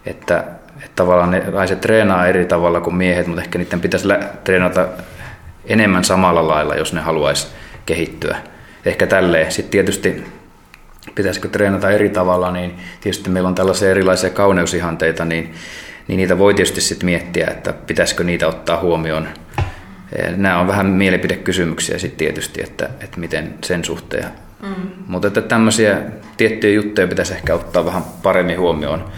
että, että tavallaan ne naiset treenaa eri tavalla kuin miehet, mutta ehkä niiden pitäisi treenata enemmän samalla lailla, jos ne haluaisi kehittyä. Ehkä tälleen. Sitten tietysti pitäisikö treenata eri tavalla, niin tietysti meillä on tällaisia erilaisia kauneusihanteita, niin, niin niitä voi tietysti sitten miettiä, että pitäisikö niitä ottaa huomioon. Nämä on vähän mielipidekysymyksiä sitten tietysti, että, että miten sen suhteen. Mm. Mutta että tämmöisiä tiettyjä juttuja pitäisi ehkä ottaa vähän paremmin huomioon,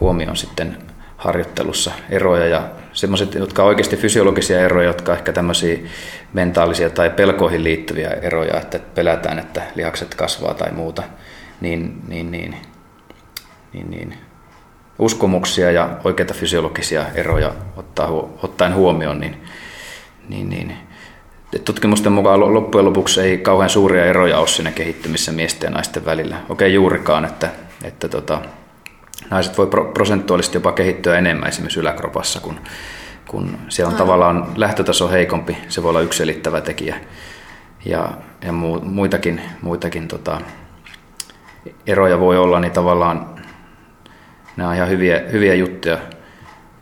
huomioon sitten harjoittelussa eroja ja semmoiset, jotka on oikeasti fysiologisia eroja, jotka ehkä tämmöisiä mentaalisia tai pelkoihin liittyviä eroja, että pelätään, että lihakset kasvaa tai muuta, niin, niin, niin, niin, niin uskomuksia ja oikeita fysiologisia eroja ottaa, ottaen huomioon, niin, niin, niin tutkimusten mukaan loppujen lopuksi ei kauhean suuria eroja ole siinä kehittymissä miesten ja naisten välillä. Okei juurikaan, että, että tota, naiset voi prosentuaalisesti jopa kehittyä enemmän esimerkiksi yläkropassa, kun, kun siellä on Aivan. tavallaan lähtötaso heikompi, se voi olla yksi selittävä tekijä. Ja, ja mu, muitakin, muitakin tota, eroja voi olla, niin tavallaan nämä on ihan hyviä, hyviä juttuja,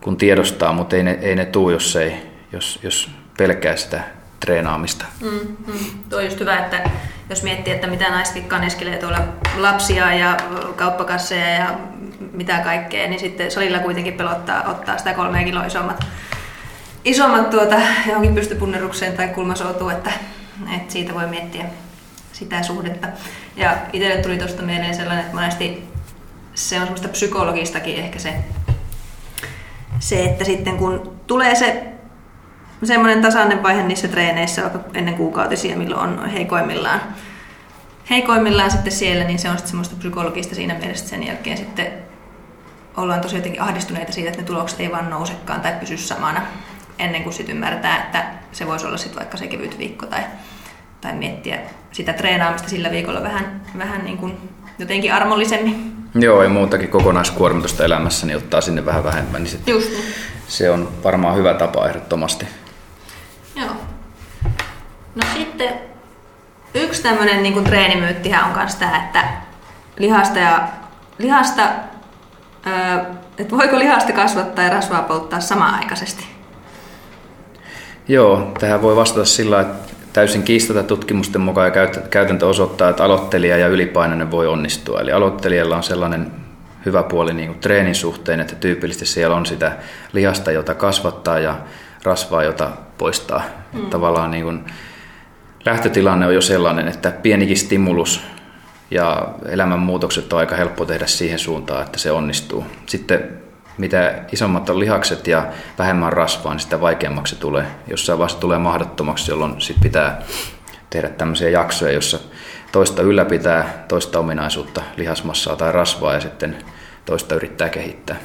kun tiedostaa, mutta ei ne, ei ne tuu, jos, ei, jos, jos pelkää sitä treenaamista. Mm, mm. Tuo on just hyvä, että jos miettii, että mitä naisetkin kaneskelee tuolla lapsia ja kauppakasseja ja mitä kaikkea, niin sitten salilla kuitenkin pelottaa ottaa sitä kolme kiloa isommat, isommat tuota, johonkin pystypunnerukseen tai kulmasoutuun, että, että siitä voi miettiä sitä suhdetta. Ja itselle tuli tuosta mieleen sellainen, että monesti se on semmoista psykologistakin ehkä se, se, että sitten kun tulee se semmoinen tasainen vaihe niissä treeneissä, vaikka ennen kuukautisia, milloin on heikoimmillaan, heikoimmillaan sitten siellä, niin se on sitten semmoista psykologista siinä mielessä, sen jälkeen sitten ollaan tosi jotenkin ahdistuneita siitä, että ne tulokset ei vaan nousekaan tai pysy samana ennen kuin sitten ymmärtää, että se voisi olla sitten vaikka se kevyt viikko tai, tai miettiä sitä treenaamista sillä viikolla vähän, vähän niin kuin jotenkin armollisemmin. Joo, ja muutakin kokonaiskuormitusta elämässä, niin ottaa sinne vähän vähemmän, niin Just niin. se on varmaan hyvä tapa ehdottomasti. Joo. No sitten yksi tämmöinen niin treenimyyttihän on myös tämä, että lihasta, ja, lihasta että voiko lihasta kasvattaa ja rasvaa polttaa samaaikaisesti? Joo, tähän voi vastata sillä että täysin kiistata tutkimusten mukaan ja käytäntö osoittaa, että aloittelija ja ylipainoinen voi onnistua. Eli aloittelijalla on sellainen hyvä puoli niin kuin treenin suhteen, että tyypillisesti siellä on sitä lihasta, jota kasvattaa ja rasvaa, jota poistaa. Mm. Tavallaan niin kuin lähtötilanne on jo sellainen, että pienikin stimulus ja elämänmuutokset on aika helppo tehdä siihen suuntaan, että se onnistuu. Sitten mitä isommat on lihakset ja vähemmän rasvaa, niin sitä vaikeammaksi tulee. Jossain vaiheessa tulee mahdottomaksi, jolloin sit pitää tehdä tämmöisiä jaksoja, jossa toista ylläpitää toista ominaisuutta, lihasmassaa tai rasvaa ja sitten toista yrittää kehittää.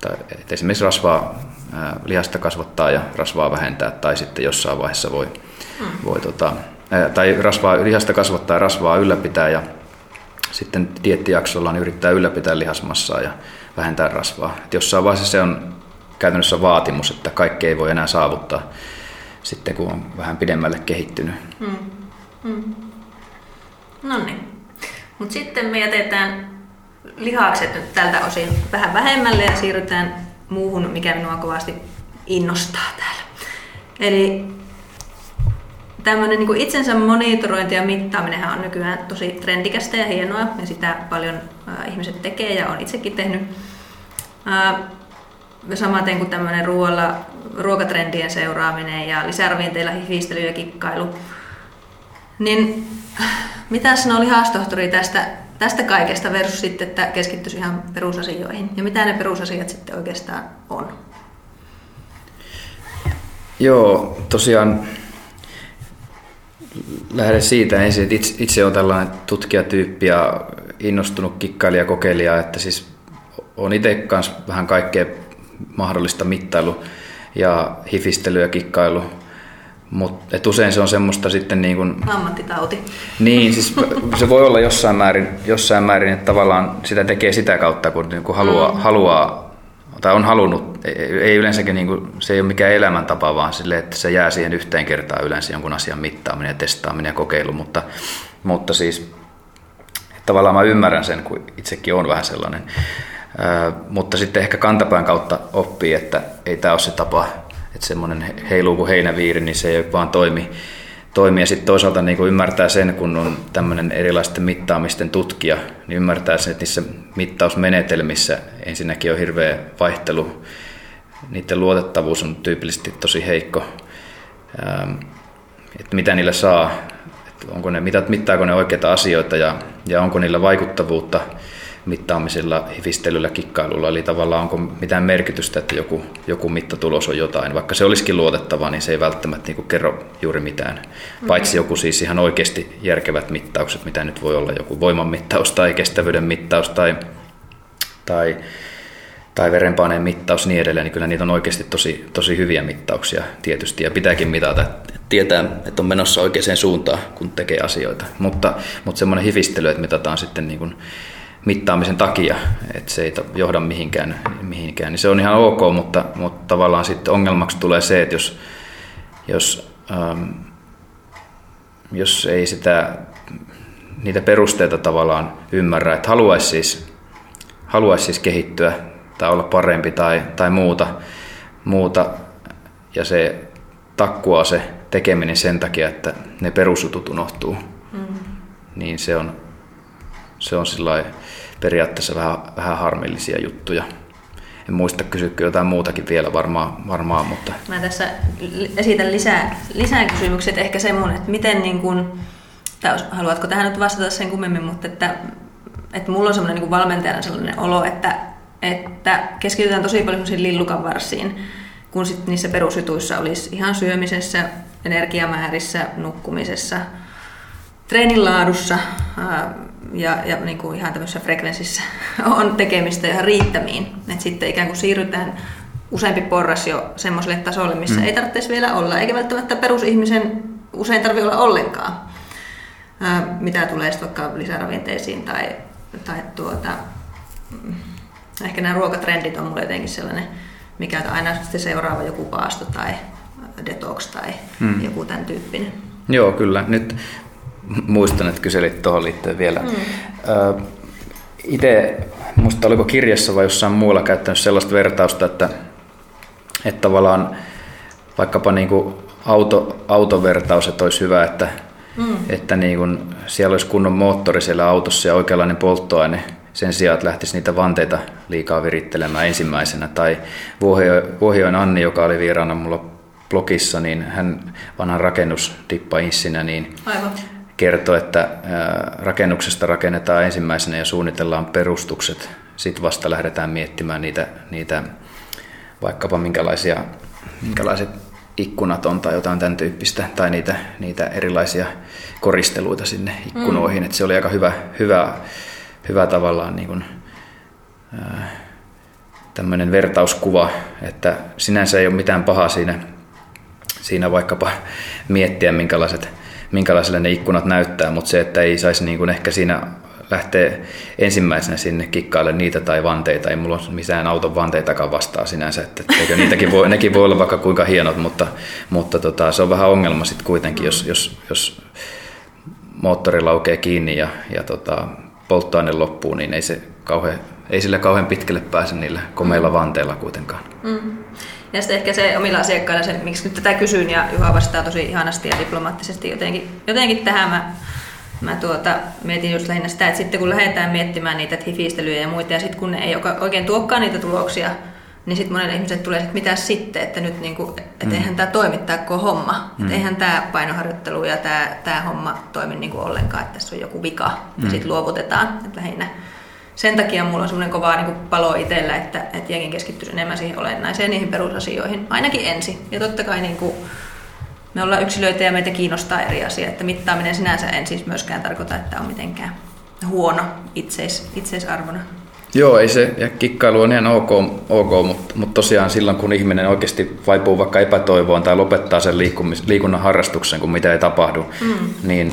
Tai, esimerkiksi rasvaa, ää, lihasta kasvattaa ja rasvaa vähentää tai sitten jossain vaiheessa voi, mm. voi tota, tai rasvaa, lihasta kasvattaa ja rasvaa ylläpitää ja sitten diettijaksolla niin yrittää ylläpitää lihasmassaa ja vähentää rasvaa. Et jossain vaiheessa se on käytännössä vaatimus, että kaikki ei voi enää saavuttaa sitten kun on vähän pidemmälle kehittynyt. Mm. Mm. No niin. Mutta sitten me jätetään lihakset nyt tältä osin vähän vähemmälle ja siirrytään muuhun, mikä minua kovasti innostaa täällä. Eli tämmöinen niin itsensä monitorointi ja mittaaminen on nykyään tosi trendikästä ja hienoa ja sitä paljon äh, ihmiset tekee ja on itsekin tehnyt. Äh, samaten kuin tämmöinen ruoalla, ruokatrendien seuraaminen ja lisäravinteilla hifistely ja kikkailu Niin mitä sanoo lihastohtori tästä, tästä kaikesta versus sitten, että keskittyisi ihan perusasioihin? Ja mitä ne perusasiat sitten oikeastaan on? Joo, tosiaan lähden siitä ensin, että itse, itse olen tällainen tutkijatyyppi ja innostunut kikkailija kokeilija, että siis on itse kanssa vähän kaikkea mahdollista mittailu ja hifistely ja kikkailu. Mutta usein se on semmoista sitten niin kuin... Ammattitauti. Niin, siis se voi olla jossain määrin, jossain määrin että tavallaan sitä tekee sitä kautta, kun niin haluaa, mm. haluaa tai on halunnut, ei yleensäkin niin kuin, se ei ole mikään elämäntapa, vaan sille, että se jää siihen yhteen kertaan yleensä jonkun asian mittaaminen ja testaaminen ja kokeilu, mutta, mutta siis tavallaan mä ymmärrän sen, kun itsekin on vähän sellainen. Ää, mutta sitten ehkä kantapään kautta oppii, että ei tämä ole se tapa, että semmoinen heiluu kuin heinäviiri, niin se ei vaan toimi. Toimi. Ja sitten toisaalta niin kuin ymmärtää sen, kun on tämmöinen erilaisten mittaamisten tutkija, niin ymmärtää sen, että niissä mittausmenetelmissä ensinnäkin on hirveä vaihtelu. Niiden luotettavuus on tyypillisesti tosi heikko. Ää, että mitä niillä saa, että onko ne, mittaako ne oikeita asioita ja, ja onko niillä vaikuttavuutta – mittaamisella, hifistelyllä, kikkailulla, eli tavallaan onko mitään merkitystä, että joku, joku mittatulos on jotain. Vaikka se olisikin luotettava, niin se ei välttämättä niin kerro juuri mitään. Paitsi joku siis ihan oikeasti järkevät mittaukset, mitä nyt voi olla joku voimanmittaus tai kestävyyden mittaus tai, tai, tai verenpaineen mittaus niin edelleen, niin kyllä niitä on oikeasti tosi, tosi hyviä mittauksia tietysti ja pitääkin mitata, tietää, että on menossa oikeaan suuntaan, kun tekee asioita. Mutta, mutta semmoinen hifistely, että mitataan sitten niin kuin mittaamisen takia, että se ei johda mihinkään, mihinkään niin se on ihan ok, mutta, mutta tavallaan sitten ongelmaksi tulee se, että jos, jos, ähm, jos ei sitä, niitä perusteita tavallaan ymmärrä, että haluaisi siis, haluaisi siis kehittyä tai olla parempi tai, tai muuta, muuta, ja se takkuaa se tekeminen sen takia, että ne perusjutut unohtuu, mm. niin se on, se on periaatteessa vähän, vähän harmillisia juttuja. En muista kysyykö jotain muutakin vielä varmaan, varmaan mutta... Mä tässä esitän lisää, lisää kysymyksiä, ehkä semmoinen, että miten niin kun, tai haluatko tähän nyt vastata sen kummemmin, mutta että, että mulla on semmoinen niin valmentajana sellainen olo, että, että keskitytään tosi paljon lillukan varsiin, kun sit niissä perusjutuissa olisi ihan syömisessä, energiamäärissä, nukkumisessa, treenin laadussa, ja, ja niin kuin ihan tämmöisessä frekvenssissä on tekemistä ihan riittämiin. Et sitten ikään kuin siirrytään useampi porras jo semmoiselle tasolle, missä mm. ei tarvitsisi vielä olla, eikä välttämättä perusihmisen usein tarvitse olla ollenkaan. Ää, mitä tulee sitten vaikka lisäravinteisiin tai, tai tuota, mm, ehkä nämä ruokatrendit on mulle jotenkin sellainen, mikä on aina sitten seuraava joku paasto tai detox tai mm. joku tämän tyyppinen. Joo, kyllä. Nyt muistan, että kyselit tuohon liittyen vielä. Mm. Itse, muista oliko kirjassa vai jossain muualla käyttänyt sellaista vertausta, että, että tavallaan vaikkapa niin kuin auto, autovertaus, että olisi hyvä, että, mm. että niin kuin siellä olisi kunnon moottori siellä autossa ja oikeanlainen polttoaine sen sijaan, että lähtisi niitä vanteita liikaa virittelemään ensimmäisenä. Tai Vuohioin Anni, joka oli vieraana mulla blogissa, niin hän vanhan rakennusdippaissinä, niin Aivan kertoi, että rakennuksesta rakennetaan ensimmäisenä ja suunnitellaan perustukset. Sitten vasta lähdetään miettimään niitä, niitä vaikkapa minkälaisia, minkälaiset ikkunat on tai jotain tämän tyyppistä, tai niitä, niitä erilaisia koristeluita sinne ikkunoihin. Mm. Et se oli aika hyvä, hyvä, hyvä tavallaan niin kuin, tämmöinen vertauskuva, että sinänsä ei ole mitään pahaa siinä, siinä vaikkapa miettiä, minkälaiset minkälaisille ne ikkunat näyttää, mutta se, että ei saisi niin kuin ehkä siinä lähteä ensimmäisenä sinne kikkaille niitä tai vanteita. Ei mulla ole mitään auton vanteitakaan vastaa sinänsä, että eikö niitäkin voi, nekin voi olla vaikka kuinka hienot, mutta, mutta tota, se on vähän ongelma sitten kuitenkin, jos, jos, jos moottori laukee kiinni ja, ja tota, polttoaine loppuu, niin ei, se kauhean, ei sillä kauhean pitkälle pääse niillä komeilla vanteilla kuitenkaan. Mm. Ja sitten ehkä se omilla asiakkailla, se, miksi nyt tätä kysyn, ja Juha vastaa tosi ihanasti ja diplomaattisesti jotenkin, jotenkin tähän mä, mä tuota, mietin just lähinnä sitä, että sitten kun lähdetään miettimään niitä hifistelyjä ja muita, ja sitten kun ne ei oikein tuokkaan niitä tuloksia, niin sitten monelle ihmiselle tulee, että mitä sitten, että nyt niinku, et mm. eihän tämä toimi tämä koko homma. Mm. Että eihän tämä painoharjoittelu ja tämä, tämä homma toimi niinku ollenkaan, että tässä on joku vika mm. ja sitten luovutetaan. Että lähinnä sen takia mulla on semmoinen kova niin palo itsellä, että, että jenkin keskittyisi enemmän siihen olennaiseen, niihin perusasioihin, ainakin ensin. Ja totta kai niin kuin, me ollaan yksilöitä ja meitä kiinnostaa eri asia, että mittaaminen sinänsä en siis myöskään tarkoita, että on mitenkään huono itseis, itseisarvona. Joo, ei se, ja kikkailu on ihan ok, ok mutta, mutta tosiaan silloin kun ihminen oikeasti vaipuu vaikka epätoivoon tai lopettaa sen liikunnan harrastuksen, kun mitä ei tapahdu, mm. niin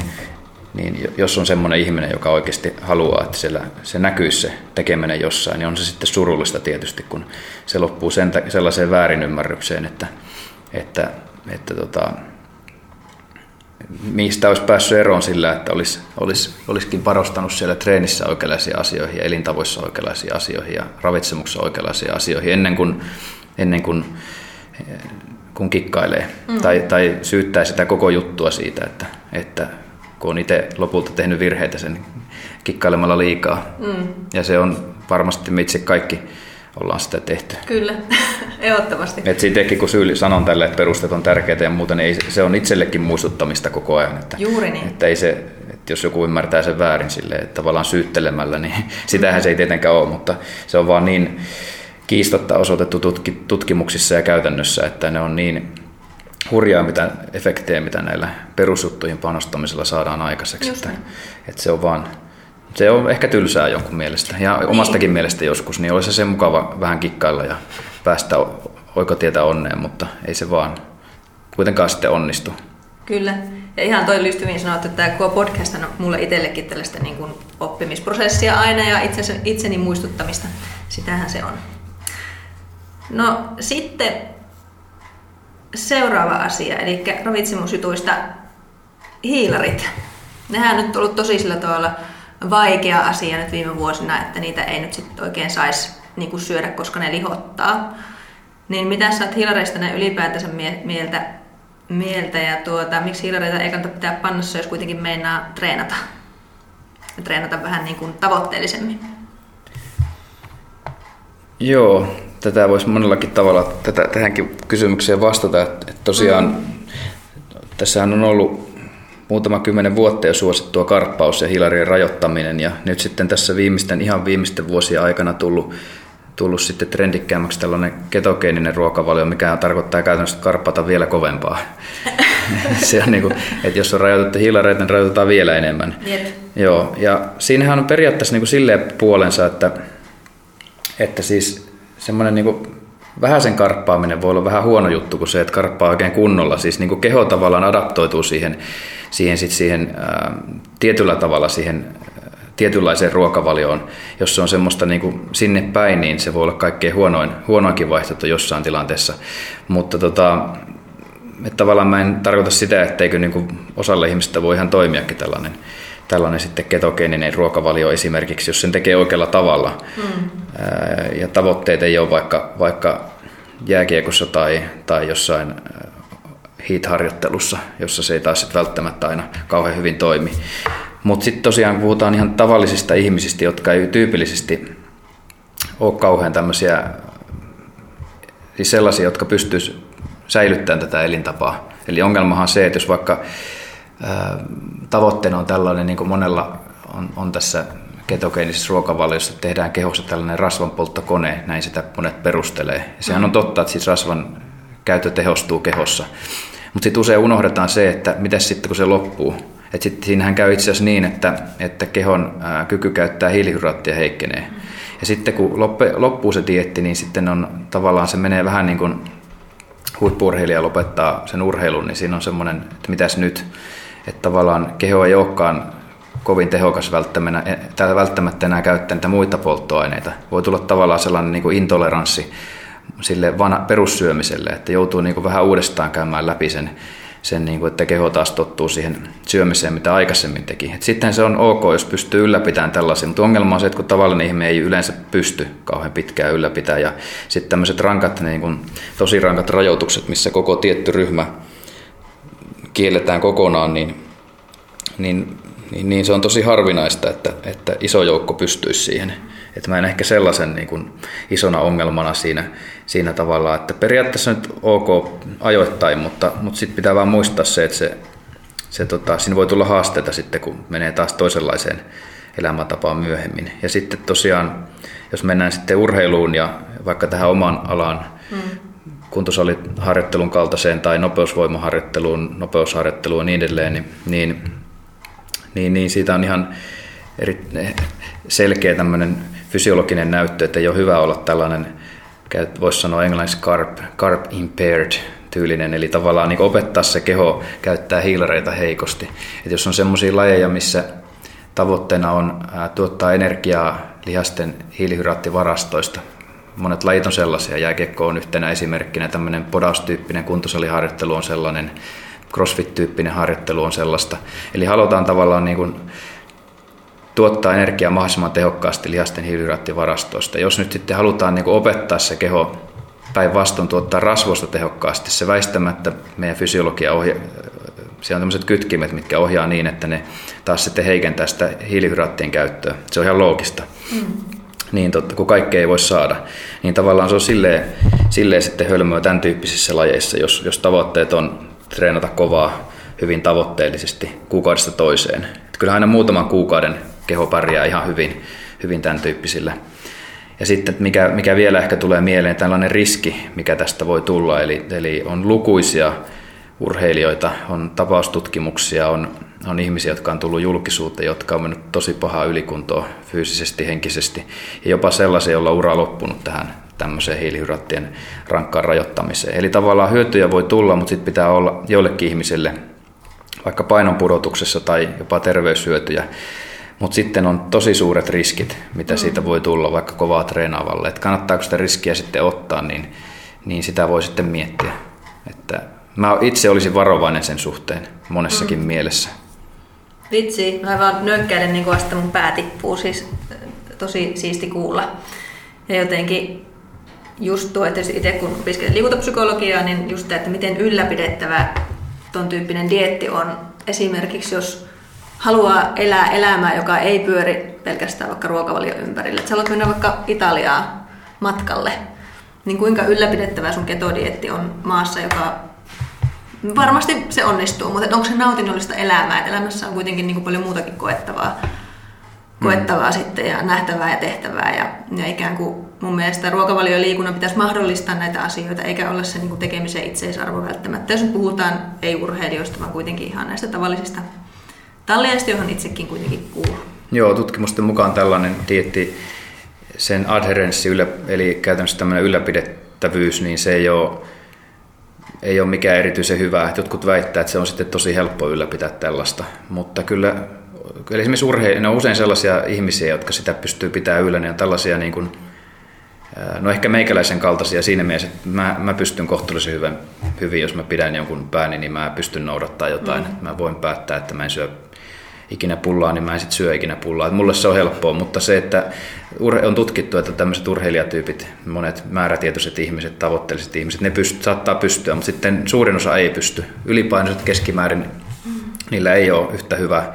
niin jos on semmoinen ihminen, joka oikeasti haluaa, että siellä, se näkyisi se tekeminen jossain, niin on se sitten surullista tietysti, kun se loppuu sen, sellaiseen väärinymmärrykseen, että, että, että tota, mistä olisi päässyt eroon sillä, että olisi, olisi, olisikin parostanut siellä treenissä oikeanlaisiin asioihin ja elintavoissa oikeanlaisiin asioihin ja ravitsemuksessa oikeanlaisiin asioihin ennen kuin, ennen kuin kun kikkailee mm. tai, tai syyttää sitä koko juttua siitä, että, että kun on itse lopulta tehnyt virheitä sen kikkailemalla liikaa. Mm. Ja se on varmasti me itse kaikki ollaan sitä tehty. Kyllä, ehdottomasti. Et siitäkin kun syyli, sanon tälle, että perusteet on tärkeitä ja muuta, niin ei, se on itsellekin muistuttamista koko ajan. Että, Juuri niin. Että ei se, että jos joku ymmärtää sen väärin sille, että tavallaan syyttelemällä, niin sitähän se ei tietenkään ole, mutta se on vaan niin kiistotta osoitettu tutki, tutkimuksissa ja käytännössä, että ne on niin hurjaa mitä efektejä, mitä näillä perusjuttuihin panostamisella saadaan aikaiseksi. Että, että se on vaan se on ehkä tylsää jonkun mielestä ja niin. omastakin mielestä joskus, niin olisi se mukava vähän kikkailla ja päästä oikotietä onneen, mutta ei se vaan kuitenkaan sitten onnistu. Kyllä. Ja ihan toi hyvin sanottu, että tämä koko podcast on mulle itsellekin tällaista niin kuin oppimisprosessia aina ja itseni, itseni muistuttamista. Sitähän se on. No sitten seuraava asia, eli ravitsemusjutuista hiilarit. Nehän on nyt ollut tosi sillä tavalla vaikea asia nyt viime vuosina, että niitä ei nyt sitten oikein saisi niin syödä, koska ne lihottaa. Niin mitä sä oot hiilareista ne ylipäätänsä mieltä, mieltä ja tuota, miksi hiilareita ei kannata pitää pannassa, jos kuitenkin meinaa treenata? Ja treenata vähän niin kuin tavoitteellisemmin. Joo, tätä voisi monellakin tavalla tätä, tähänkin kysymykseen vastata. Että, tosiaan mm. tässähän on ollut muutama kymmenen vuotta jo suosittua karppaus ja hilarien rajoittaminen ja nyt sitten tässä viimeisten, ihan viimeisten vuosien aikana tullut, tullut sitten trendikkäämmäksi tällainen ketogeeninen ruokavalio, mikä tarkoittaa käytännössä karppata vielä kovempaa. se on niin kuin, että jos on rajoitettu hiilareita, niin rajoitetaan vielä enemmän. Yep. Joo, ja siinähän on periaatteessa niin kuin silleen puolensa, että, että siis semmoinen niin kuin vähäisen karppaaminen voi olla vähän huono juttu kuin se, että karppaa oikein kunnolla. Siis niin keho tavallaan adaptoituu siihen, siihen, sit siihen ää, tietyllä tavalla siihen tietynlaiseen ruokavalioon. Jos se on semmoista niin sinne päin, niin se voi olla kaikkein huonoin, huonoinkin vaihtoehto jossain tilanteessa. Mutta tota, että tavallaan mä en tarkoita sitä, etteikö niin osalle ihmistä voi ihan toimiakin tällainen tällainen sitten ketogeeninen ruokavalio esimerkiksi, jos sen tekee oikealla tavalla. Mm. Ja tavoitteet ei ole vaikka, vaikka jääkiekossa tai, tai jossain heat-harjoittelussa, jossa se ei taas välttämättä aina kauhean hyvin toimi. Mutta sitten tosiaan puhutaan ihan tavallisista ihmisistä, jotka ei tyypillisesti ole kauhean tämmöisiä, siis sellaisia, jotka pystyisivät säilyttämään tätä elintapaa. Eli ongelmahan on se, että jos vaikka tavoitteena on tällainen, niin kuin monella on, on tässä ketogeenisessä ruokavaliossa, että tehdään kehossa tällainen rasvanpolttokone, näin sitä monet perustelee. Ja sehän on totta, että siis rasvan käyttö tehostuu kehossa. Mutta sitten usein unohdetaan se, että mitä sitten kun se loppuu. Et sit siinähän käy itse asiassa niin, että, että kehon ää, kyky käyttää hiilihydraattia heikkenee. Ja sitten kun loppe, loppuu se dietti, niin sitten on tavallaan se menee vähän niin kuin huippurheilija lopettaa sen urheilun, niin siinä on semmoinen, että mitäs nyt. Että tavallaan keho ei olekaan kovin tehokas välttämättä, välttämättä enää käyttää niitä muita polttoaineita. Voi tulla tavallaan sellainen niin kuin intoleranssi sille vana, perussyömiselle, että joutuu niin kuin vähän uudestaan käymään läpi sen, sen niin kuin, että keho taas tottuu siihen syömiseen, mitä aikaisemmin teki. Et sitten se on ok, jos pystyy ylläpitämään tällaisia, mutta ongelma on se, että kun tavallinen ihminen ei yleensä pysty kauhean pitkään ylläpitämään, ja sitten tämmöiset rankat, niin kuin, tosi rankat rajoitukset, missä koko tietty ryhmä kielletään kokonaan, niin, niin niin, niin se on tosi harvinaista, että, että iso joukko pystyisi siihen. Että mä en ehkä sellaisen niin kuin isona ongelmana siinä, siinä tavalla, että periaatteessa nyt ok ajoittain, mutta, mutta sitten pitää vaan muistaa se, että se, se tota, siinä voi tulla haasteita sitten, kun menee taas toisenlaiseen elämäntapaan myöhemmin. Ja sitten tosiaan, jos mennään sitten urheiluun ja vaikka tähän oman alaan mm. Kuntosaliharjoittelun kaltaiseen tai nopeusvoimaharjoitteluun, nopeusharjoitteluun ja niin edelleen, niin, niin, niin, niin siitä on ihan eri, selkeä tämmöinen fysiologinen näyttö, että ei ole hyvä olla tällainen, voisi sanoa englanniksi carb, carb impaired tyylinen, eli tavallaan niin opettaa se keho käyttää hiilareita heikosti. Et jos on semmoisia lajeja, missä tavoitteena on tuottaa energiaa lihasten hiilihydraattivarastoista, monet lajit on sellaisia, jääkiekko on yhtenä esimerkkinä, tämmöinen podaustyyppinen kuntosaliharjoittelu on sellainen, crossfit-tyyppinen harjoittelu on sellaista. Eli halutaan tavallaan niin kuin tuottaa energiaa mahdollisimman tehokkaasti lihasten hiilihydraattivarastoista. Jos nyt sitten halutaan niin opettaa se keho päinvastoin tuottaa rasvoista tehokkaasti, se väistämättä meidän fysiologia ohjaa, siellä on tämmöiset kytkimet, mitkä ohjaa niin, että ne taas sitten heikentää sitä hiilihydraattien käyttöä. Se on ihan loogista. Mm. Niin totta, kun kaikkea ei voi saada. Niin tavallaan se on silleen, silleen sitten hölmöä tämän tyyppisissä lajeissa, jos, jos tavoitteet on treenata kovaa hyvin tavoitteellisesti kuukaudesta toiseen. Että kyllähän aina muutaman kuukauden keho pärjää ihan hyvin, hyvin tämän tyyppisillä. Ja sitten mikä, mikä vielä ehkä tulee mieleen, tällainen riski, mikä tästä voi tulla, eli, eli on lukuisia urheilijoita, on tapaustutkimuksia, on, on ihmisiä, jotka on tullut julkisuuteen, jotka on mennyt tosi pahaa ylikuntoa fyysisesti, henkisesti, ja jopa sellaisia, joilla on ura loppunut tähän tämmöiseen hiilihydraattien rankkaan rajoittamiseen. Eli tavallaan hyötyjä voi tulla, mutta sitten pitää olla joillekin ihmisille vaikka painon pudotuksessa tai jopa terveyshyötyjä mutta sitten on tosi suuret riskit, mitä mm. siitä voi tulla vaikka kovaa treenaavalle. Että kannattaako sitä riskiä sitten ottaa, niin, niin sitä voi sitten miettiä. Että mä itse olisin varovainen sen suhteen monessakin mm. mielessä. Vitsi, mä vaan nökkäilen niin vasta mun pää tippuu, siis tosi siisti kuulla. Ja jotenkin just tuo, että itse kun opiskelen liikuntapsykologiaa, niin just tämä, että miten ylläpidettävä ton tyyppinen dietti on. Esimerkiksi jos haluaa elää elämää, joka ei pyöri pelkästään vaikka ruokavalio ympärille. Et sä haluat mennä vaikka Italiaa matkalle, niin kuinka ylläpidettävä sun ketodietti on maassa, joka varmasti se onnistuu, mutta onko se nautinnollista elämää? Et elämässä on kuitenkin niin kuin paljon muutakin koettavaa, koettavaa mm. sitten ja nähtävää ja tehtävää. Ja, ja ikään kuin mun mielestä ruokavalio ja liikunnan pitäisi mahdollistaa näitä asioita, eikä olla se niin kuin tekemisen itseisarvo välttämättä. Jos puhutaan ei-urheilijoista, vaan kuitenkin ihan näistä tavallisista Talliasti, johon itsekin kuitenkin kuuluu. Joo, tutkimusten mukaan tällainen dietti, sen adherenssi, eli käytännössä tämmöinen ylläpidettävyys, niin se ei ole, ei ole mikään erityisen hyvä. Jotkut väittää, että se on sitten tosi helppo ylläpitää tällaista, mutta kyllä, kyllä esimerkiksi urhe, ne on usein sellaisia ihmisiä, jotka sitä pystyy pitämään yllä, niin on tällaisia niin kuin, No ehkä meikäläisen kaltaisia siinä mielessä, että mä, mä pystyn kohtuullisen hyvin, hyvin, jos mä pidän jonkun pääni, niin mä pystyn noudattaa jotain. Mm. Mä voin päättää, että mä en syö ikinä pullaa, niin mä en sit syö ikinä pullaa. Et mulle se on helppoa, mutta se, että on tutkittu, että tämmöiset urheilijatyypit, monet määrätietoiset ihmiset, tavoitteelliset ihmiset, ne pyst- saattaa pystyä, mutta sitten suurin osa ei pysty. Ylipainoiset keskimäärin, niillä ei ole yhtä hyvä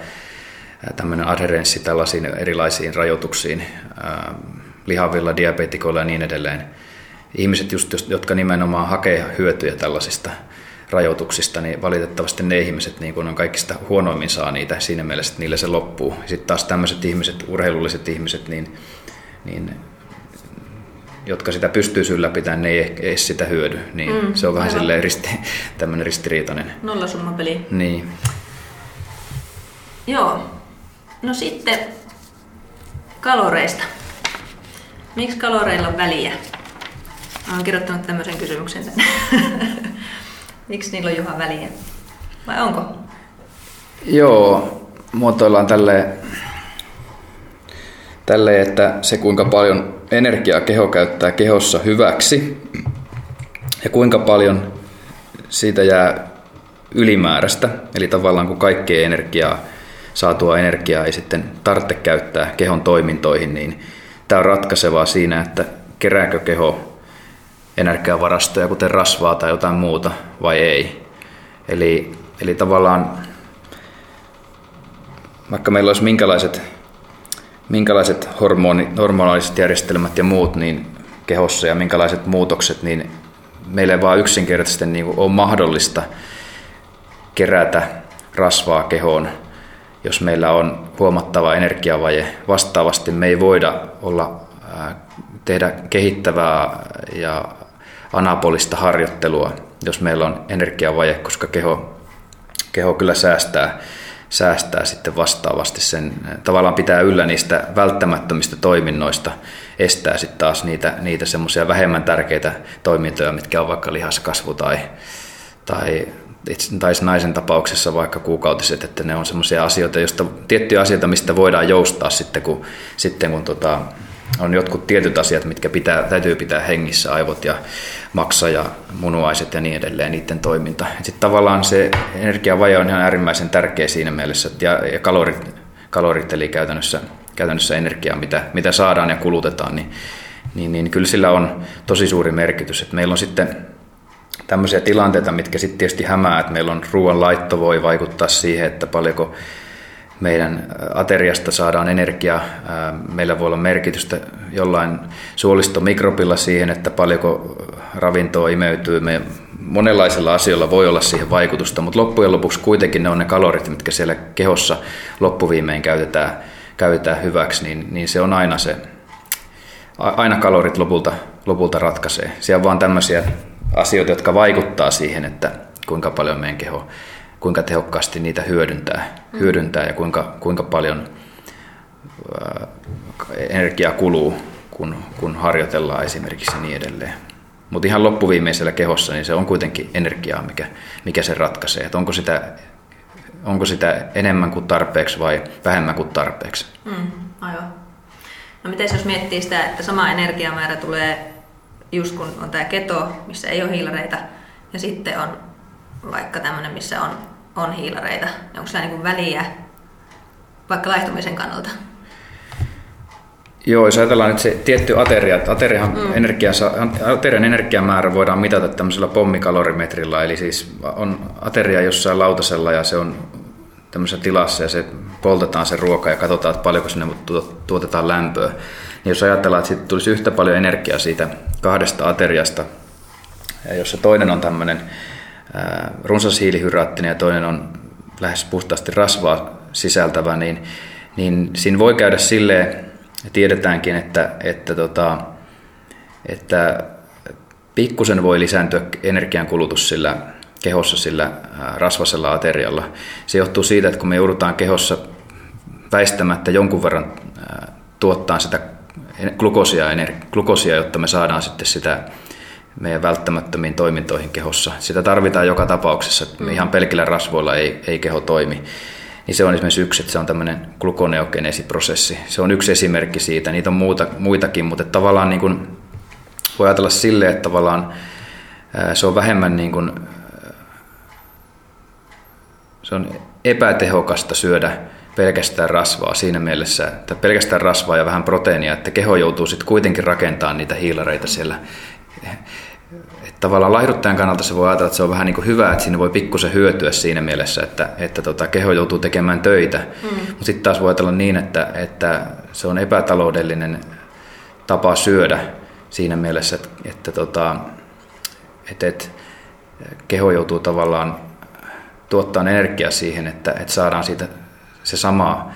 tämmöinen adherenssi tällaisiin erilaisiin rajoituksiin, lihavilla, diabetikoilla ja niin edelleen. Ihmiset, just, jotka nimenomaan hakee hyötyjä tällaisista rajoituksista, niin valitettavasti ne ihmiset niin kun on kaikista huonoimmin saa niitä siinä mielessä, että niille se loppuu. Sitten taas tämmöiset ihmiset, urheilulliset ihmiset, niin, niin jotka sitä pystyy ylläpitämään, ne ei ei sitä hyödy. Niin mm, se on vähän silleen risti, tämmöinen ristiriitainen. Nollasummapeli. Niin. Joo. No sitten kaloreista. Miksi kaloreilla on väliä? Olen kirjoittanut tämmöisen kysymyksen tänne. Miksi niillä on Juha väliä? Vai onko? Joo, muotoillaan tälle, tälle, että se kuinka paljon energiaa keho käyttää kehossa hyväksi ja kuinka paljon siitä jää ylimääräistä, eli tavallaan kun kaikkea energiaa, saatua energiaa ei sitten tarvitse käyttää kehon toimintoihin, niin tämä on ratkaisevaa siinä, että kerääkö keho energiavarastoja, kuten rasvaa tai jotain muuta, vai ei. Eli, eli tavallaan vaikka meillä olisi minkälaiset, minkälaiset hormoni, hormonaaliset järjestelmät ja muut niin kehossa ja minkälaiset muutokset, niin meillä ei vaan yksinkertaisesti niin kuin ole mahdollista kerätä rasvaa kehoon, jos meillä on huomattava energiavaje. Vastaavasti me ei voida olla, tehdä kehittävää ja anabolista harjoittelua, jos meillä on energiavaje, koska keho, keho kyllä säästää, säästää sitten vastaavasti sen, tavallaan pitää yllä niistä välttämättömistä toiminnoista, estää sitten taas niitä, niitä semmoisia vähemmän tärkeitä toimintoja, mitkä on vaikka lihaskasvu tai, tai tai naisen tapauksessa vaikka kuukautiset, että ne on semmoisia asioita, joista, tiettyjä asioita, mistä voidaan joustaa sitten, kun, sitten kun tota, on jotkut tietyt asiat, mitkä pitää, täytyy pitää hengissä, aivot ja maksa ja munuaiset ja niin edelleen, niiden toiminta. Sitten tavallaan se energiavaje on ihan äärimmäisen tärkeä siinä mielessä, että ja, ja kalorit, kalorit eli käytännössä, käytännössä energiaa, mitä, mitä saadaan ja kulutetaan, niin, niin, niin kyllä sillä on tosi suuri merkitys. Että meillä on sitten tämmöisiä tilanteita, mitkä sitten tietysti hämää, että meillä on ruoan laitto voi vaikuttaa siihen, että paljonko meidän ateriasta saadaan energiaa. Meillä voi olla merkitystä jollain suolistomikrobilla siihen, että paljonko ravintoa imeytyy. Me monenlaisilla asioilla voi olla siihen vaikutusta, mutta loppujen lopuksi kuitenkin ne on ne kalorit, mitkä siellä kehossa loppuviimein käytetään, käytetään hyväksi, niin, niin se on aina se, aina kalorit lopulta, lopulta ratkaisee. Siellä on vaan tämmöisiä asioita, jotka vaikuttaa siihen, että kuinka paljon meidän keho, kuinka tehokkaasti niitä hyödyntää, mm. hyödyntää ja kuinka, kuinka paljon ää, energiaa kuluu, kun, kun harjoitellaan esimerkiksi niin edelleen. Mutta ihan loppuviimeisellä kehossa niin se on kuitenkin energiaa, mikä, mikä se ratkaisee. Et onko, sitä, onko sitä enemmän kuin tarpeeksi vai vähemmän kuin tarpeeksi. Mm, aivan. No miten jos miettii sitä, että sama energiamäärä tulee just kun on tämä keto, missä ei ole hiilareita, ja sitten on vaikka tämmöinen, missä on, on hiilareita. Onko sillä niin väliä vaikka laihtumisen kannalta? Joo, jos ajatellaan nyt se tietty ateria, että aterian, mm. energia, aterian energiamäärä voidaan mitata tämmöisellä pommikalorimetrillä, eli siis on ateria jossain lautasella ja se on tämmöisessä tilassa ja se poltetaan se ruoka ja katsotaan, että paljonko sinne tuotetaan lämpöä. Niin jos ajatellaan, että siitä tulisi yhtä paljon energiaa siitä kahdesta ateriasta, ja jos se toinen on tämmöinen runsashiilihydraattinen ja toinen on lähes puhtaasti rasvaa sisältävä, niin, niin siinä voi käydä silleen, tiedetäänkin, että, että, tota, että pikkusen voi lisääntyä energiankulutus sillä kehossa sillä rasvasella aterialla. Se johtuu siitä, että kun me joudutaan kehossa väistämättä jonkun verran tuottaa sitä glukoosia, glukoosia, jotta me saadaan sitten sitä meidän välttämättömiin toimintoihin kehossa. Sitä tarvitaan joka tapauksessa, että mm. ihan pelkillä rasvoilla ei, ei keho toimi. Niin se on esimerkiksi yksi, että se on tämmöinen glukoneogeneesiprosessi. Se on yksi esimerkki siitä. Niitä on muuta, muitakin, mutta tavallaan niin kuin, voi ajatella silleen, että tavallaan se on vähemmän niin kuin, se on epätehokasta syödä pelkästään rasvaa siinä mielessä, että pelkästään rasvaa ja vähän proteiinia, että keho joutuu sitten kuitenkin rakentamaan niitä hiilareita siellä. Että tavallaan laihduttajan kannalta se voi ajatella, että se on vähän niin kuin hyvä, että siinä voi pikkusen hyötyä siinä mielessä, että, että tota, keho joutuu tekemään töitä. Mm. Mutta sitten taas voi ajatella niin, että, että se on epätaloudellinen tapa syödä siinä mielessä, että, että, tota, että, että keho joutuu tavallaan tuottaa energiaa siihen, että, että saadaan siitä se sama,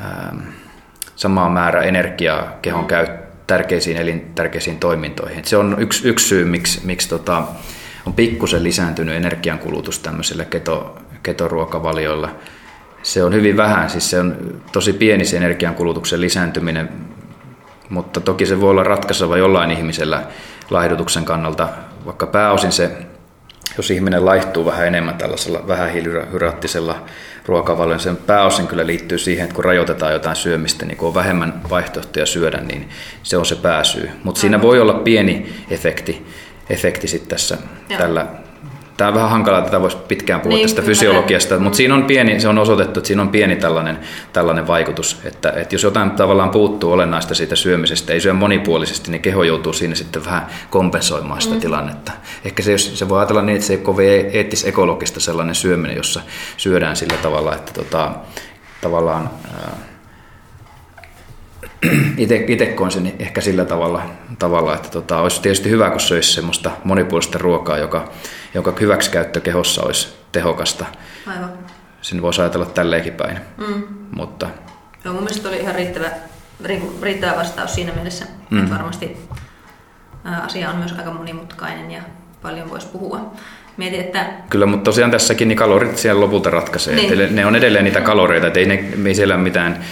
ähm, sama määrä energiaa kehon mm. Tärkeisiin elintärkeisiin toimintoihin. se on yksi, yksi syy, miksi, miksi tota, on pikkusen lisääntynyt energiankulutus tämmöisillä keto, ketoruokavalioilla. Se on hyvin vähän, siis se on tosi pieni se energiankulutuksen lisääntyminen, mutta toki se voi olla ratkaiseva jollain ihmisellä laihdutuksen kannalta, vaikka pääosin se jos ihminen laihtuu vähän enemmän tällaisella vähähiilihydraattisella ruokavaliolla, sen pääosin kyllä liittyy siihen, että kun rajoitetaan jotain syömistä, niin kun on vähemmän vaihtoehtoja syödä, niin se on se pääsyy. Mutta siinä voi olla pieni efekti, efekti sitten tässä Joo. tällä Tämä on vähän hankalaa, että tätä voisi pitkään puhua niin, tästä fysiologiasta, mutta siinä on pieni, se on osoitettu, että siinä on pieni tällainen, tällainen vaikutus, että, että jos jotain tavallaan puuttuu olennaista siitä syömisestä, ei syö monipuolisesti, niin keho joutuu siinä sitten vähän kompensoimaan sitä mm. tilannetta. Ehkä se, jos, se voi ajatella niin, että se ei ole kovin eettis-ekologista sellainen syöminen, jossa syödään sillä tavalla, että tota, tavallaan itse koen sen ehkä sillä tavalla, tavalla että tota, olisi tietysti hyvä, kun söisi semmoista monipuolista ruokaa, joka, joka hyväksikäyttö kehossa olisi tehokasta. Aivan. Sen voisi ajatella tälleenkin päin. Mm. Mutta... Joo, mun mielestä oli ihan riittävä, riittävä vastaus siinä mielessä, mm. että varmasti asia on myös aika monimutkainen ja paljon voisi puhua. Mietin, että... Kyllä, mutta tosiaan tässäkin niin kalorit siellä lopulta ratkaisee. Niin. ne on edelleen niitä kaloreita, että ei, ne, ei siellä mitään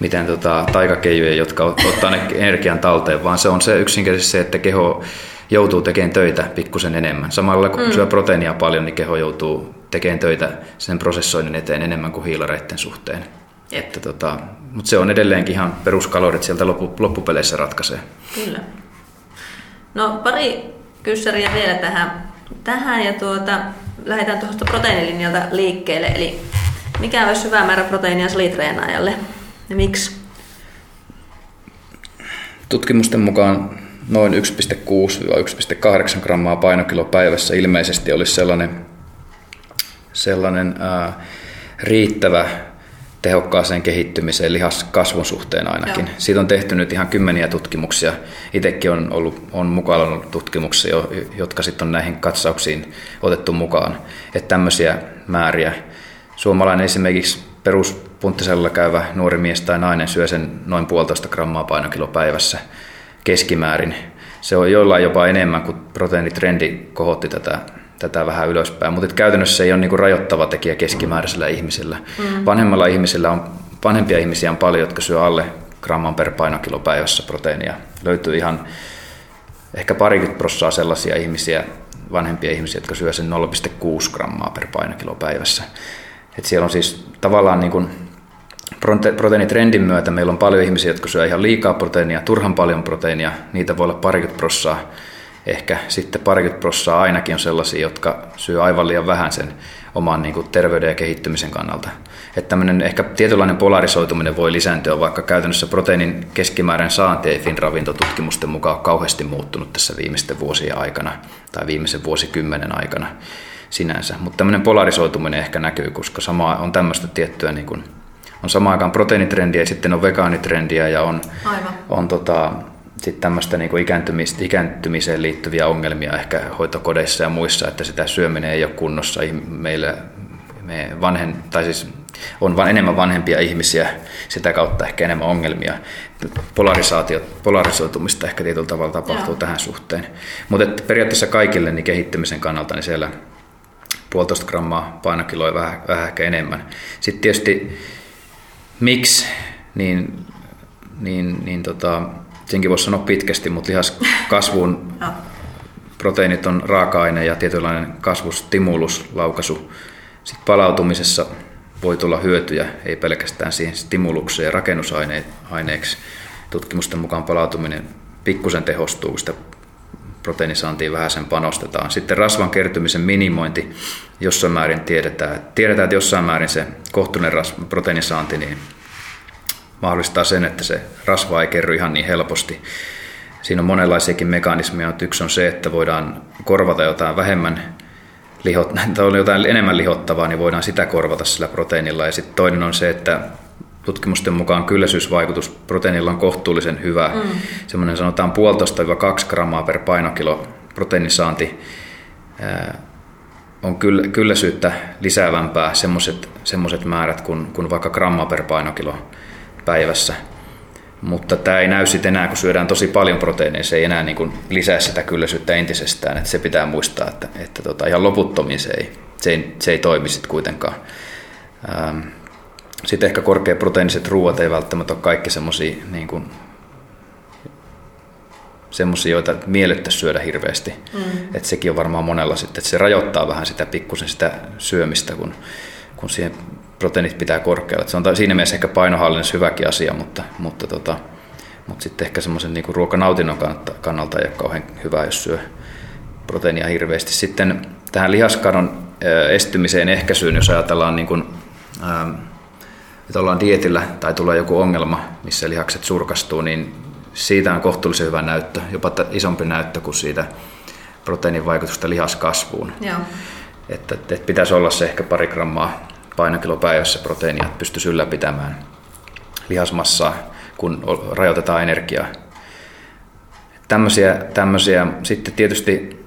mitään tota, taikakeijuja, jotka ottaa ne energian talteen, vaan se on se yksinkertaisesti se, että keho joutuu tekemään töitä pikkusen enemmän. Samalla kun mm. syö proteiinia paljon, niin keho joutuu tekemään töitä sen prosessoinnin eteen enemmän kuin hiilareiden suhteen. Että, tota, mutta se on edelleenkin ihan peruskalorit sieltä loppu, loppupeleissä ratkaisee. Kyllä. No pari kyssäriä vielä tähän, tähän ja tuota, lähdetään tuosta proteiinilinjalta liikkeelle. Eli mikä olisi hyvä määrä proteiinia salitreenaajalle? Ja miksi? Tutkimusten mukaan noin 1,6-1,8 grammaa painokilo päivässä ilmeisesti olisi sellainen, sellainen ää, riittävä tehokkaaseen kehittymiseen lihaskasvun suhteen ainakin. Joo. Siitä on tehty nyt ihan kymmeniä tutkimuksia. Itsekin on, ollut, on mukana ollut tutkimuksia, jotka sitten on näihin katsauksiin otettu mukaan. Että tämmöisiä määriä. Suomalainen esimerkiksi peruspunttisella käyvä nuori mies tai nainen syö sen noin puolitoista grammaa painokilo päivässä keskimäärin. Se on joillain jopa enemmän, kuin proteiinitrendi kohotti tätä, tätä vähän ylöspäin. Mutta käytännössä se ei ole niin kuin rajoittava tekijä keskimääräisellä ihmisellä. Mm. Vanhemmalla ihmisellä on, vanhempia ihmisiä on paljon, jotka syö alle gramman per painokilo päivässä proteiinia. Löytyy ihan ehkä parikymmentä prossaa sellaisia ihmisiä, vanhempia ihmisiä, jotka syö sen 0,6 grammaa per painokilo päivässä. Et siellä on siis tavallaan niin kuin proteiinitrendin myötä meillä on paljon ihmisiä, jotka syö ihan liikaa proteiinia, turhan paljon proteiinia, niitä voi olla parikymmentä prossaa, ehkä sitten parikymmentä prossaa ainakin on sellaisia, jotka syö aivan liian vähän sen oman niin kuin terveyden ja kehittymisen kannalta. Että tämmöinen ehkä tietynlainen polarisoituminen voi lisääntyä, vaikka käytännössä proteiinin keskimääräinen saanti ei FIN-ravintotutkimusten mukaan kauheasti muuttunut tässä viimeisten vuosien aikana tai viimeisen vuosikymmenen aikana sinänsä. Mutta tämmöinen polarisoituminen ehkä näkyy, koska sama on tämmöistä tiettyä, niin kuin, on samaan aikaan proteiinitrendiä ja sitten on vegaanitrendiä ja on, Aivan. on tota, sitten tämmöistä niin kuin ikääntymiseen liittyviä ongelmia ehkä hoitokodeissa ja muissa, että sitä syöminen ei ole kunnossa. Meillä me vanhen, tai siis on vain enemmän vanhempia ihmisiä, sitä kautta ehkä enemmän ongelmia. Polarisaatio, polarisoitumista ehkä tietyllä tavalla tapahtuu Joo. tähän suhteen. Mutta periaatteessa kaikille niin kehittymisen kannalta niin siellä puolitoista grammaa painokiloa vähän, vähän ehkä enemmän. Sitten tietysti miksi, niin, niin, niin tota, senkin voisi sanoa pitkästi, mutta lihaskasvun proteiinit on raaka-aine ja tietynlainen kasvustimulus, laukaisu. Sitten palautumisessa voi tulla hyötyjä, ei pelkästään siihen stimulukseen ja rakennusaineeksi. Tutkimusten mukaan palautuminen pikkusen tehostuu, kun sitä proteiinisaantiin vähän sen panostetaan. Sitten rasvan kertymisen minimointi, jossain määrin tiedetään, tiedetään että jossain määrin se kohtuullinen ras, proteiinisaanti niin mahdollistaa sen, että se rasva ei kerry ihan niin helposti. Siinä on monenlaisiakin mekanismeja. Yksi on se, että voidaan korvata jotain vähemmän lihot, tai on jotain enemmän lihottavaa, niin voidaan sitä korvata sillä proteiinilla. Ja sitten toinen on se, että tutkimusten mukaan kylläisyysvaikutus proteiinilla on kohtuullisen hyvä. Mm. Semmoinen sanotaan puolitoista 2 grammaa per painokilo proteiinisaanti on kyll, kylläisyyttä lisäävämpää semmoiset määrät kuin, kuin vaikka gramma per painokilo päivässä. Mutta tämä ei näy sitten enää, kun syödään tosi paljon proteiineja, se ei enää niin kuin lisää sitä kylläisyyttä entisestään. Että se pitää muistaa, että, että tota, ihan loputtomiin se ei, se ei, se ei toimi sitten kuitenkaan. Ähm, sitten ehkä korkeaproteiiniset ruoat ei välttämättä ole kaikki semmoisia niin kuin, joita mielettä syödä hirveästi. Mm. Että sekin on varmaan monella sitten, että se rajoittaa vähän sitä pikkusen sitä syömistä, kun, kun siihen proteiinit pitää korkealla. se on siinä mielessä ehkä painohallinnassa hyväkin asia, mutta, mutta, tota, mutta sitten ehkä semmoisen niin ruokanautinnon kannalta, kannalta ei ole kauhean hyvä, jos syö proteiinia hirveästi. Sitten tähän lihaskadon estymiseen ehkäisyyn, jos ajatellaan niin kuin, ähm, että ollaan dietillä tai tulee joku ongelma, missä lihakset surkastuu, niin siitä on kohtuullisen hyvä näyttö, jopa isompi näyttö kuin siitä proteiinin vaikutusta lihaskasvuun. Joo. Että, että pitäisi olla se ehkä pari grammaa painokilo päivässä proteiinia, että pystyisi ylläpitämään lihasmassaa, kun rajoitetaan energiaa. Tämmöisiä, tämmöisiä. Sitten tietysti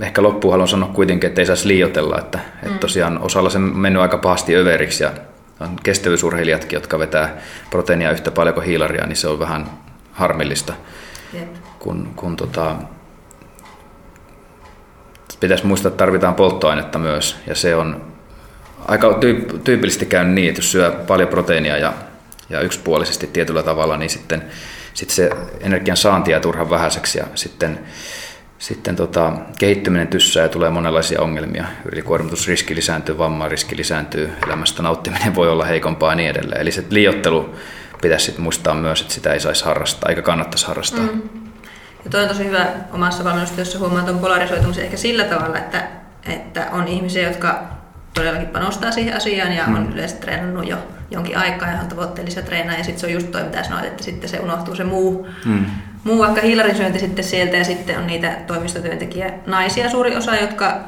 ehkä loppuun haluan sanoa kuitenkin, että ei saisi liioitella, että, mm. että tosiaan osalla se on mennyt aika pahasti överiksi ja on kestävyysurheilijatkin, jotka vetää proteiinia yhtä paljon kuin hiilaria, niin se on vähän harmillista. Yep. Kun, kun tota, pitäisi muistaa, että tarvitaan polttoainetta myös, ja se on aika tyypillisesti käynyt niin, että jos syö paljon proteiinia ja, ja yksipuolisesti tietyllä tavalla, niin sitten, sitten se energian saanti jää turhan vähäiseksi ja sitten, sitten tota, kehittyminen tyssää ja tulee monenlaisia ongelmia. Ylikuormitusriski lisääntyy, vammariski lisääntyy, elämästä nauttiminen voi olla heikompaa ja niin edelleen. Eli se liiottelu pitäisi sitten muistaa myös, että sitä ei saisi harrastaa eikä kannattaisi harrastaa. Mm. Ja toi on tosi hyvä omassa valmennustyössä huomaa tuon polarisoitumisen ehkä sillä tavalla, että, että on ihmisiä, jotka todellakin panostaa siihen asiaan ja mm. on yleensä treenannut jo jonkin aikaa ja on tavoitteellisia treenaa ja sitten se on just toi, mitä sanoit, että sitten se unohtuu se muu, mm. Muu vaikka hiilarin syönti sitten sieltä ja sitten on niitä toimistotyöntekijä naisia suuri osa, jotka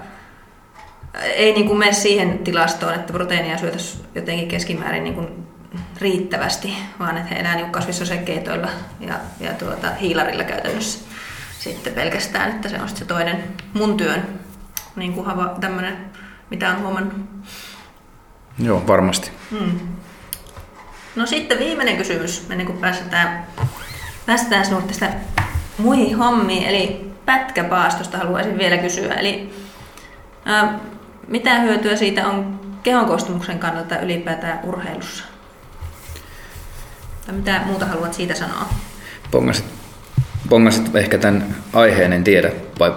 ei niin kuin mene siihen tilastoon, että proteiinia syötäisiin jotenkin keskimäärin niin kuin riittävästi, vaan että he elää niin kasvissosekeitoilla ja, ja tuota, hiilarilla käytännössä sitten pelkästään, että se on sitten se toinen mun työn niin kuin hava, tämmöinen, mitä on huomannut. Joo, varmasti. Hmm. No sitten viimeinen kysymys, ennen kuin päästään, päästään sinut tästä muihin hommiin, eli pätkäpaastosta haluaisin vielä kysyä. Eli ää, mitä hyötyä siitä on kehonkoostumuksen kannalta ylipäätään urheilussa? Tai mitä muuta haluat siitä sanoa? Pongasit, pongasit ehkä tämän aiheen, en tiedä, vai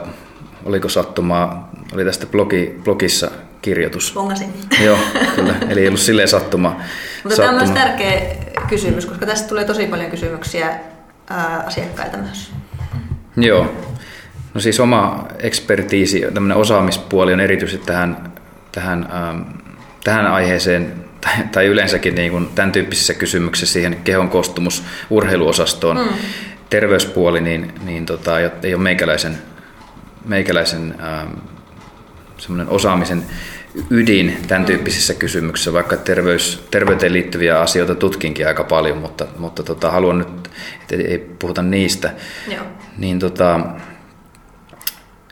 oliko sattumaa, oli tästä blogi, blogissa kirjoitus. Pongasin. Joo, kyllä. Eli ei ollut silleen sattuma. Mutta sattuma. tämä on myös tärkeä kysymys, koska tästä tulee tosi paljon kysymyksiä ää, asiakkailta myös. Joo. No siis oma ekspertiisi, tämmöinen osaamispuoli on erityisesti tähän, tähän, ähm, tähän aiheeseen tai, tai yleensäkin niin kuin tämän tyyppisissä kysymyksissä siihen kehon koostumus urheiluosastoon. Mm. Terveyspuoli niin, niin tota, ei ole meikäläisen, meikäläisen ähm, semmoinen osaamisen ydin tämän tyyppisissä kysymyksissä, vaikka terveys, terveyteen liittyviä asioita tutkinkin aika paljon, mutta, mutta tota, haluan nyt, että ei puhuta niistä. Joo. Niin tota,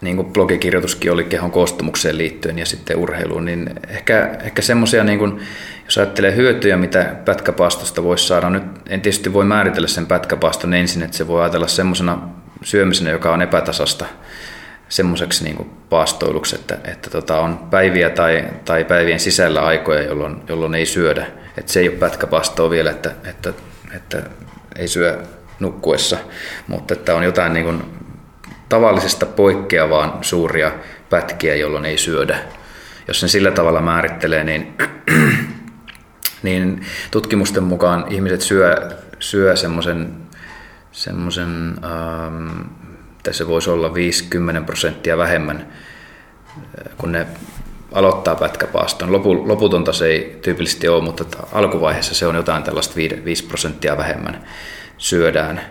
niin kuin blogikirjoituskin oli kehon koostumukseen liittyen ja sitten urheiluun, niin ehkä, ehkä semmoisia, niin kuin, jos ajattelee hyötyjä, mitä pätkäpaastosta voisi saada, nyt en tietysti voi määritellä sen pätkäpaaston ensin, että se voi ajatella semmoisena syömisenä, joka on epätasasta semmoiseksi niin paastoiluksi, että, että tota on päiviä tai, tai päivien sisällä aikoja, jolloin, jolloin ei syödä. Että se ei ole pätkäpaastoa vielä, että, että, että ei syö nukkuessa, mutta että on jotain niin kuin tavallisesta poikkeavaan suuria pätkiä, jolloin ei syödä. Jos sen sillä tavalla määrittelee, niin, niin tutkimusten mukaan ihmiset syö, syö semmoisen semmoisen, ähm, se voisi olla 50 prosenttia vähemmän, äh, kun ne aloittaa pätkäpaaston. Lopu, loputonta se ei tyypillisesti ole, mutta alkuvaiheessa se on jotain tällaista 5 prosenttia vähemmän syödään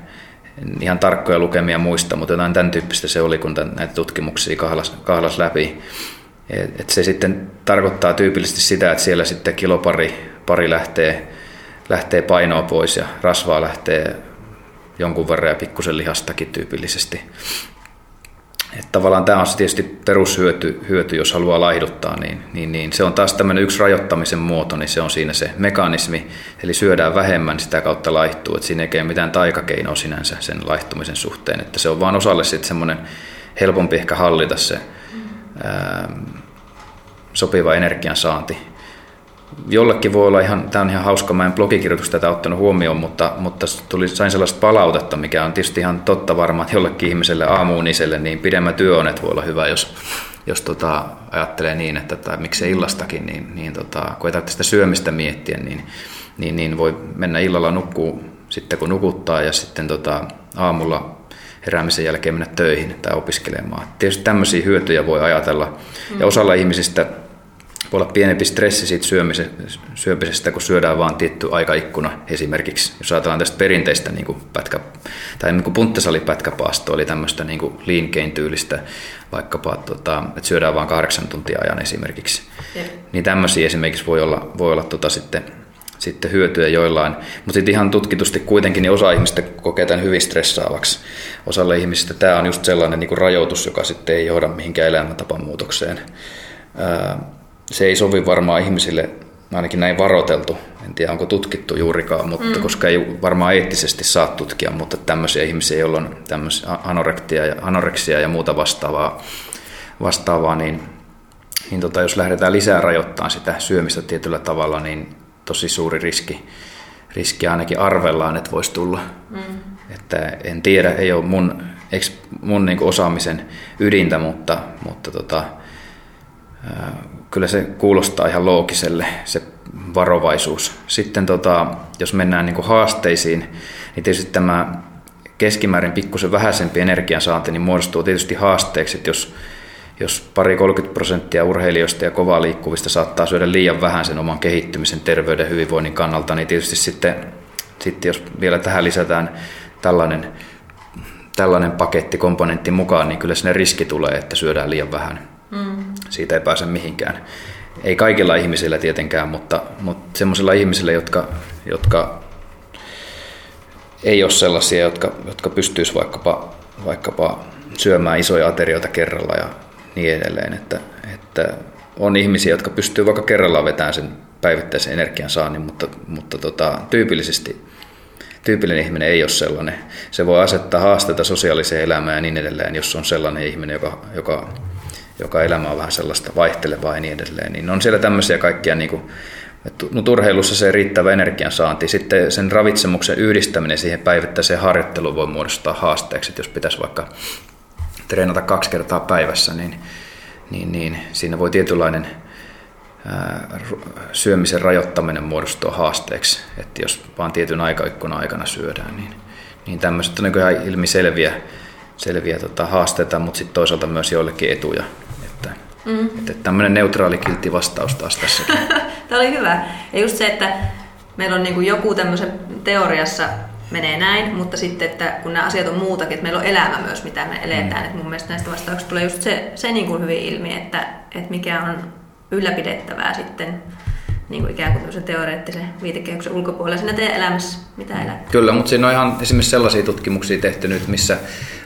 en ihan tarkkoja lukemia muista, mutta jotain tämän tyyppistä se oli, kun näitä tutkimuksia kahlas, kahlas läpi. Et se sitten tarkoittaa tyypillisesti sitä, että siellä sitten kilopari pari lähtee, lähtee painoa pois ja rasvaa lähtee jonkun verran ja pikkusen lihastakin tyypillisesti. Että tavallaan tämä on se tietysti perushyöty, hyöty, jos haluaa laihduttaa, niin, niin, niin se on taas tämmöinen yksi rajoittamisen muoto, niin se on siinä se mekanismi, eli syödään vähemmän, sitä kautta laihtuu, että siinä ei ole mitään taikakeinoa sinänsä sen laihtumisen suhteen, että se on vaan osalle sitten semmoinen helpompi ehkä hallita se ää, sopiva energiansaanti jollekin voi olla ihan, tämä on ihan hauska, mä en blogikirjoitus tätä ottanut huomioon, mutta, mutta tuli, sain sellaista palautetta, mikä on tietysti ihan totta varmaan, että jollekin ihmiselle aamuuniselle, niin pidemmät työonet voi olla hyvä, jos, jos tota, ajattelee niin, että tai miksei illastakin, niin, niin tota, kun ei tarvitse sitä syömistä miettiä, niin, niin, niin voi mennä illalla nukkuu sitten kun nukuttaa ja sitten tota, aamulla heräämisen jälkeen mennä töihin tai opiskelemaan. Tietysti tämmöisiä hyötyjä voi ajatella. Mm. Ja osalla ihmisistä voi olla pienempi stressi siitä syömisestä, kun syödään vaan tietty aikaikkuna esimerkiksi. Jos ajatellaan tästä perinteistä niin kuin pätkä, tai niin kuin punttasalipätkäpaasto oli tämmöistä niin kuin lean gain tyylistä, vaikkapa, tota, että syödään vain kahdeksan tuntia ajan esimerkiksi. Jep. Niin tämmöisiä esimerkiksi voi olla, voi olla tota sitten sitten hyötyä joillain. Mutta sitten ihan tutkitusti kuitenkin niin osa ihmistä kokee tämän hyvin stressaavaksi. Osalle ihmisistä tämä on just sellainen niin kuin rajoitus, joka sitten ei johda mihinkään elämäntapan muutokseen. Se ei sovi varmaan ihmisille, ainakin näin varoteltu. En tiedä, onko tutkittu juurikaan, mutta mm. koska ei varmaan eettisesti saa tutkia, mutta tämmöisiä ihmisiä, joilla on anorektia ja, anoreksia ja muuta vastaavaa, vastaavaa niin, niin tota, jos lähdetään lisää rajoittamaan sitä syömistä tietyllä tavalla, niin tosi suuri riski, riski ainakin arvellaan, että voisi tulla. Mm. Että en tiedä, ei ole mun, mun niin osaamisen ydintä, mutta, mutta tota, kyllä se kuulostaa ihan loogiselle, se varovaisuus. Sitten tota, jos mennään niin haasteisiin, niin tietysti tämä keskimäärin pikkusen vähäisempi energiansaanti niin muodostuu tietysti haasteeksi, että jos jos pari 30 prosenttia urheilijoista ja kovaa liikkuvista saattaa syödä liian vähän sen oman kehittymisen, terveyden, hyvinvoinnin kannalta, niin tietysti sitten, sitten jos vielä tähän lisätään tällainen, tällainen paketti, komponentti mukaan, niin kyllä sinne riski tulee, että syödään liian vähän. Mm. Siitä ei pääse mihinkään. Ei kaikilla ihmisillä tietenkään, mutta, mutta semmoisilla ihmisillä, jotka, jotka ei ole sellaisia, jotka, jotka pystyisivät vaikkapa, vaikkapa syömään isoja aterioita kerralla ja niin edelleen. Että, että on ihmisiä, jotka pystyy vaikka kerrallaan vetämään sen päivittäisen energian saannin, mutta, mutta tota, tyypillisesti tyypillinen ihminen ei ole sellainen. Se voi asettaa haasteita sosiaaliseen elämään ja niin edelleen, jos on sellainen ihminen, joka, joka, joka elämä on vähän sellaista vaihtelevaa ja niin edelleen. Niin on siellä tämmöisiä kaikkia, niin kuin, mutta urheilussa se riittävä energiansaanti, sitten sen ravitsemuksen yhdistäminen siihen päivittäiseen harjoitteluun voi muodostaa haasteeksi, että jos pitäisi vaikka treenata kaksi kertaa päivässä, niin, niin, niin siinä voi tietynlainen syömisen rajoittaminen muodostua haasteeksi, että jos vaan tietyn aikaikkunan aikana syödään, niin, niin tämmöiset on niin ihan ilmiselviä selviä tota, haasteita, mutta sitten toisaalta myös joillekin etuja. Että, mm. että tämmöinen neutraali kiltti vastaus taas tässä. Tämä oli hyvä. Ja just se, että meillä on niin joku tämmöisen teoriassa menee näin, mutta sitten, että kun nämä asiat on muutakin, että meillä on elämä myös, mitä me eletään, mm. että mun mielestä näistä vastauksista tulee just se, se niin kuin hyvin ilmi, että, että mikä on ylläpidettävää sitten niin kuin ikään kuin teoreettisen viitekehyksen ulkopuolella siinä teidän elämässä, mitä elät. Kyllä, mutta siinä on ihan esimerkiksi sellaisia tutkimuksia tehty nyt, missä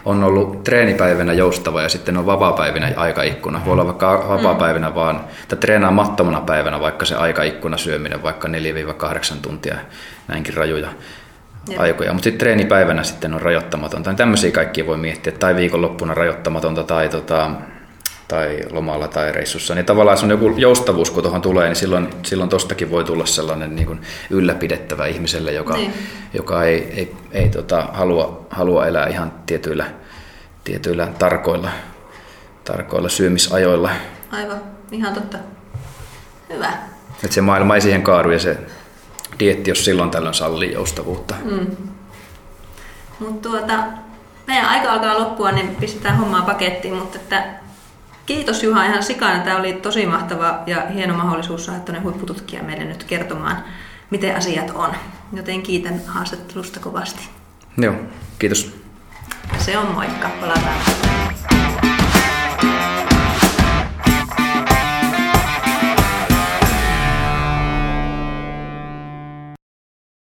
on ollut treenipäivänä joustava ja sitten on vapaa-päivinä aikaikkuna. Voi olla vaikka vapaa-päivinä mm. vaan, tai treenaamattomana päivänä vaikka se aikaikkuna syöminen, vaikka 4-8 tuntia, näinkin rajuja Jep. aikoja. Mutta sitten treenipäivänä sitten on rajoittamatonta. Tämmöisiä kaikkia voi miettiä, tai viikonloppuna rajoittamatonta tai, tota, tai lomalla tai reissussa. Niin tavallaan jos on joku joustavuus, kun tuohon tulee, niin silloin, silloin tostakin voi tulla sellainen niin kuin ylläpidettävä ihmiselle, joka, niin. joka ei, ei, ei tota, halua, halua elää ihan tietyillä, tietyillä tarkoilla, tarkoilla syömisajoilla. Aivan, ihan totta. Hyvä. Että se maailma ei siihen kaadu ja se dietti, jos silloin tällöin sallii joustavuutta. Mm. Mutta tuota, meidän aika alkaa loppua, niin pistetään hommaa pakettiin, mutta että Kiitos Juha ihan sikana. Tämä oli tosi mahtava ja hieno mahdollisuus saada tuonne huippututkija meille nyt kertomaan, miten asiat on. Joten kiitän haastattelusta kovasti. Joo, kiitos. Se on moikka. Palataan.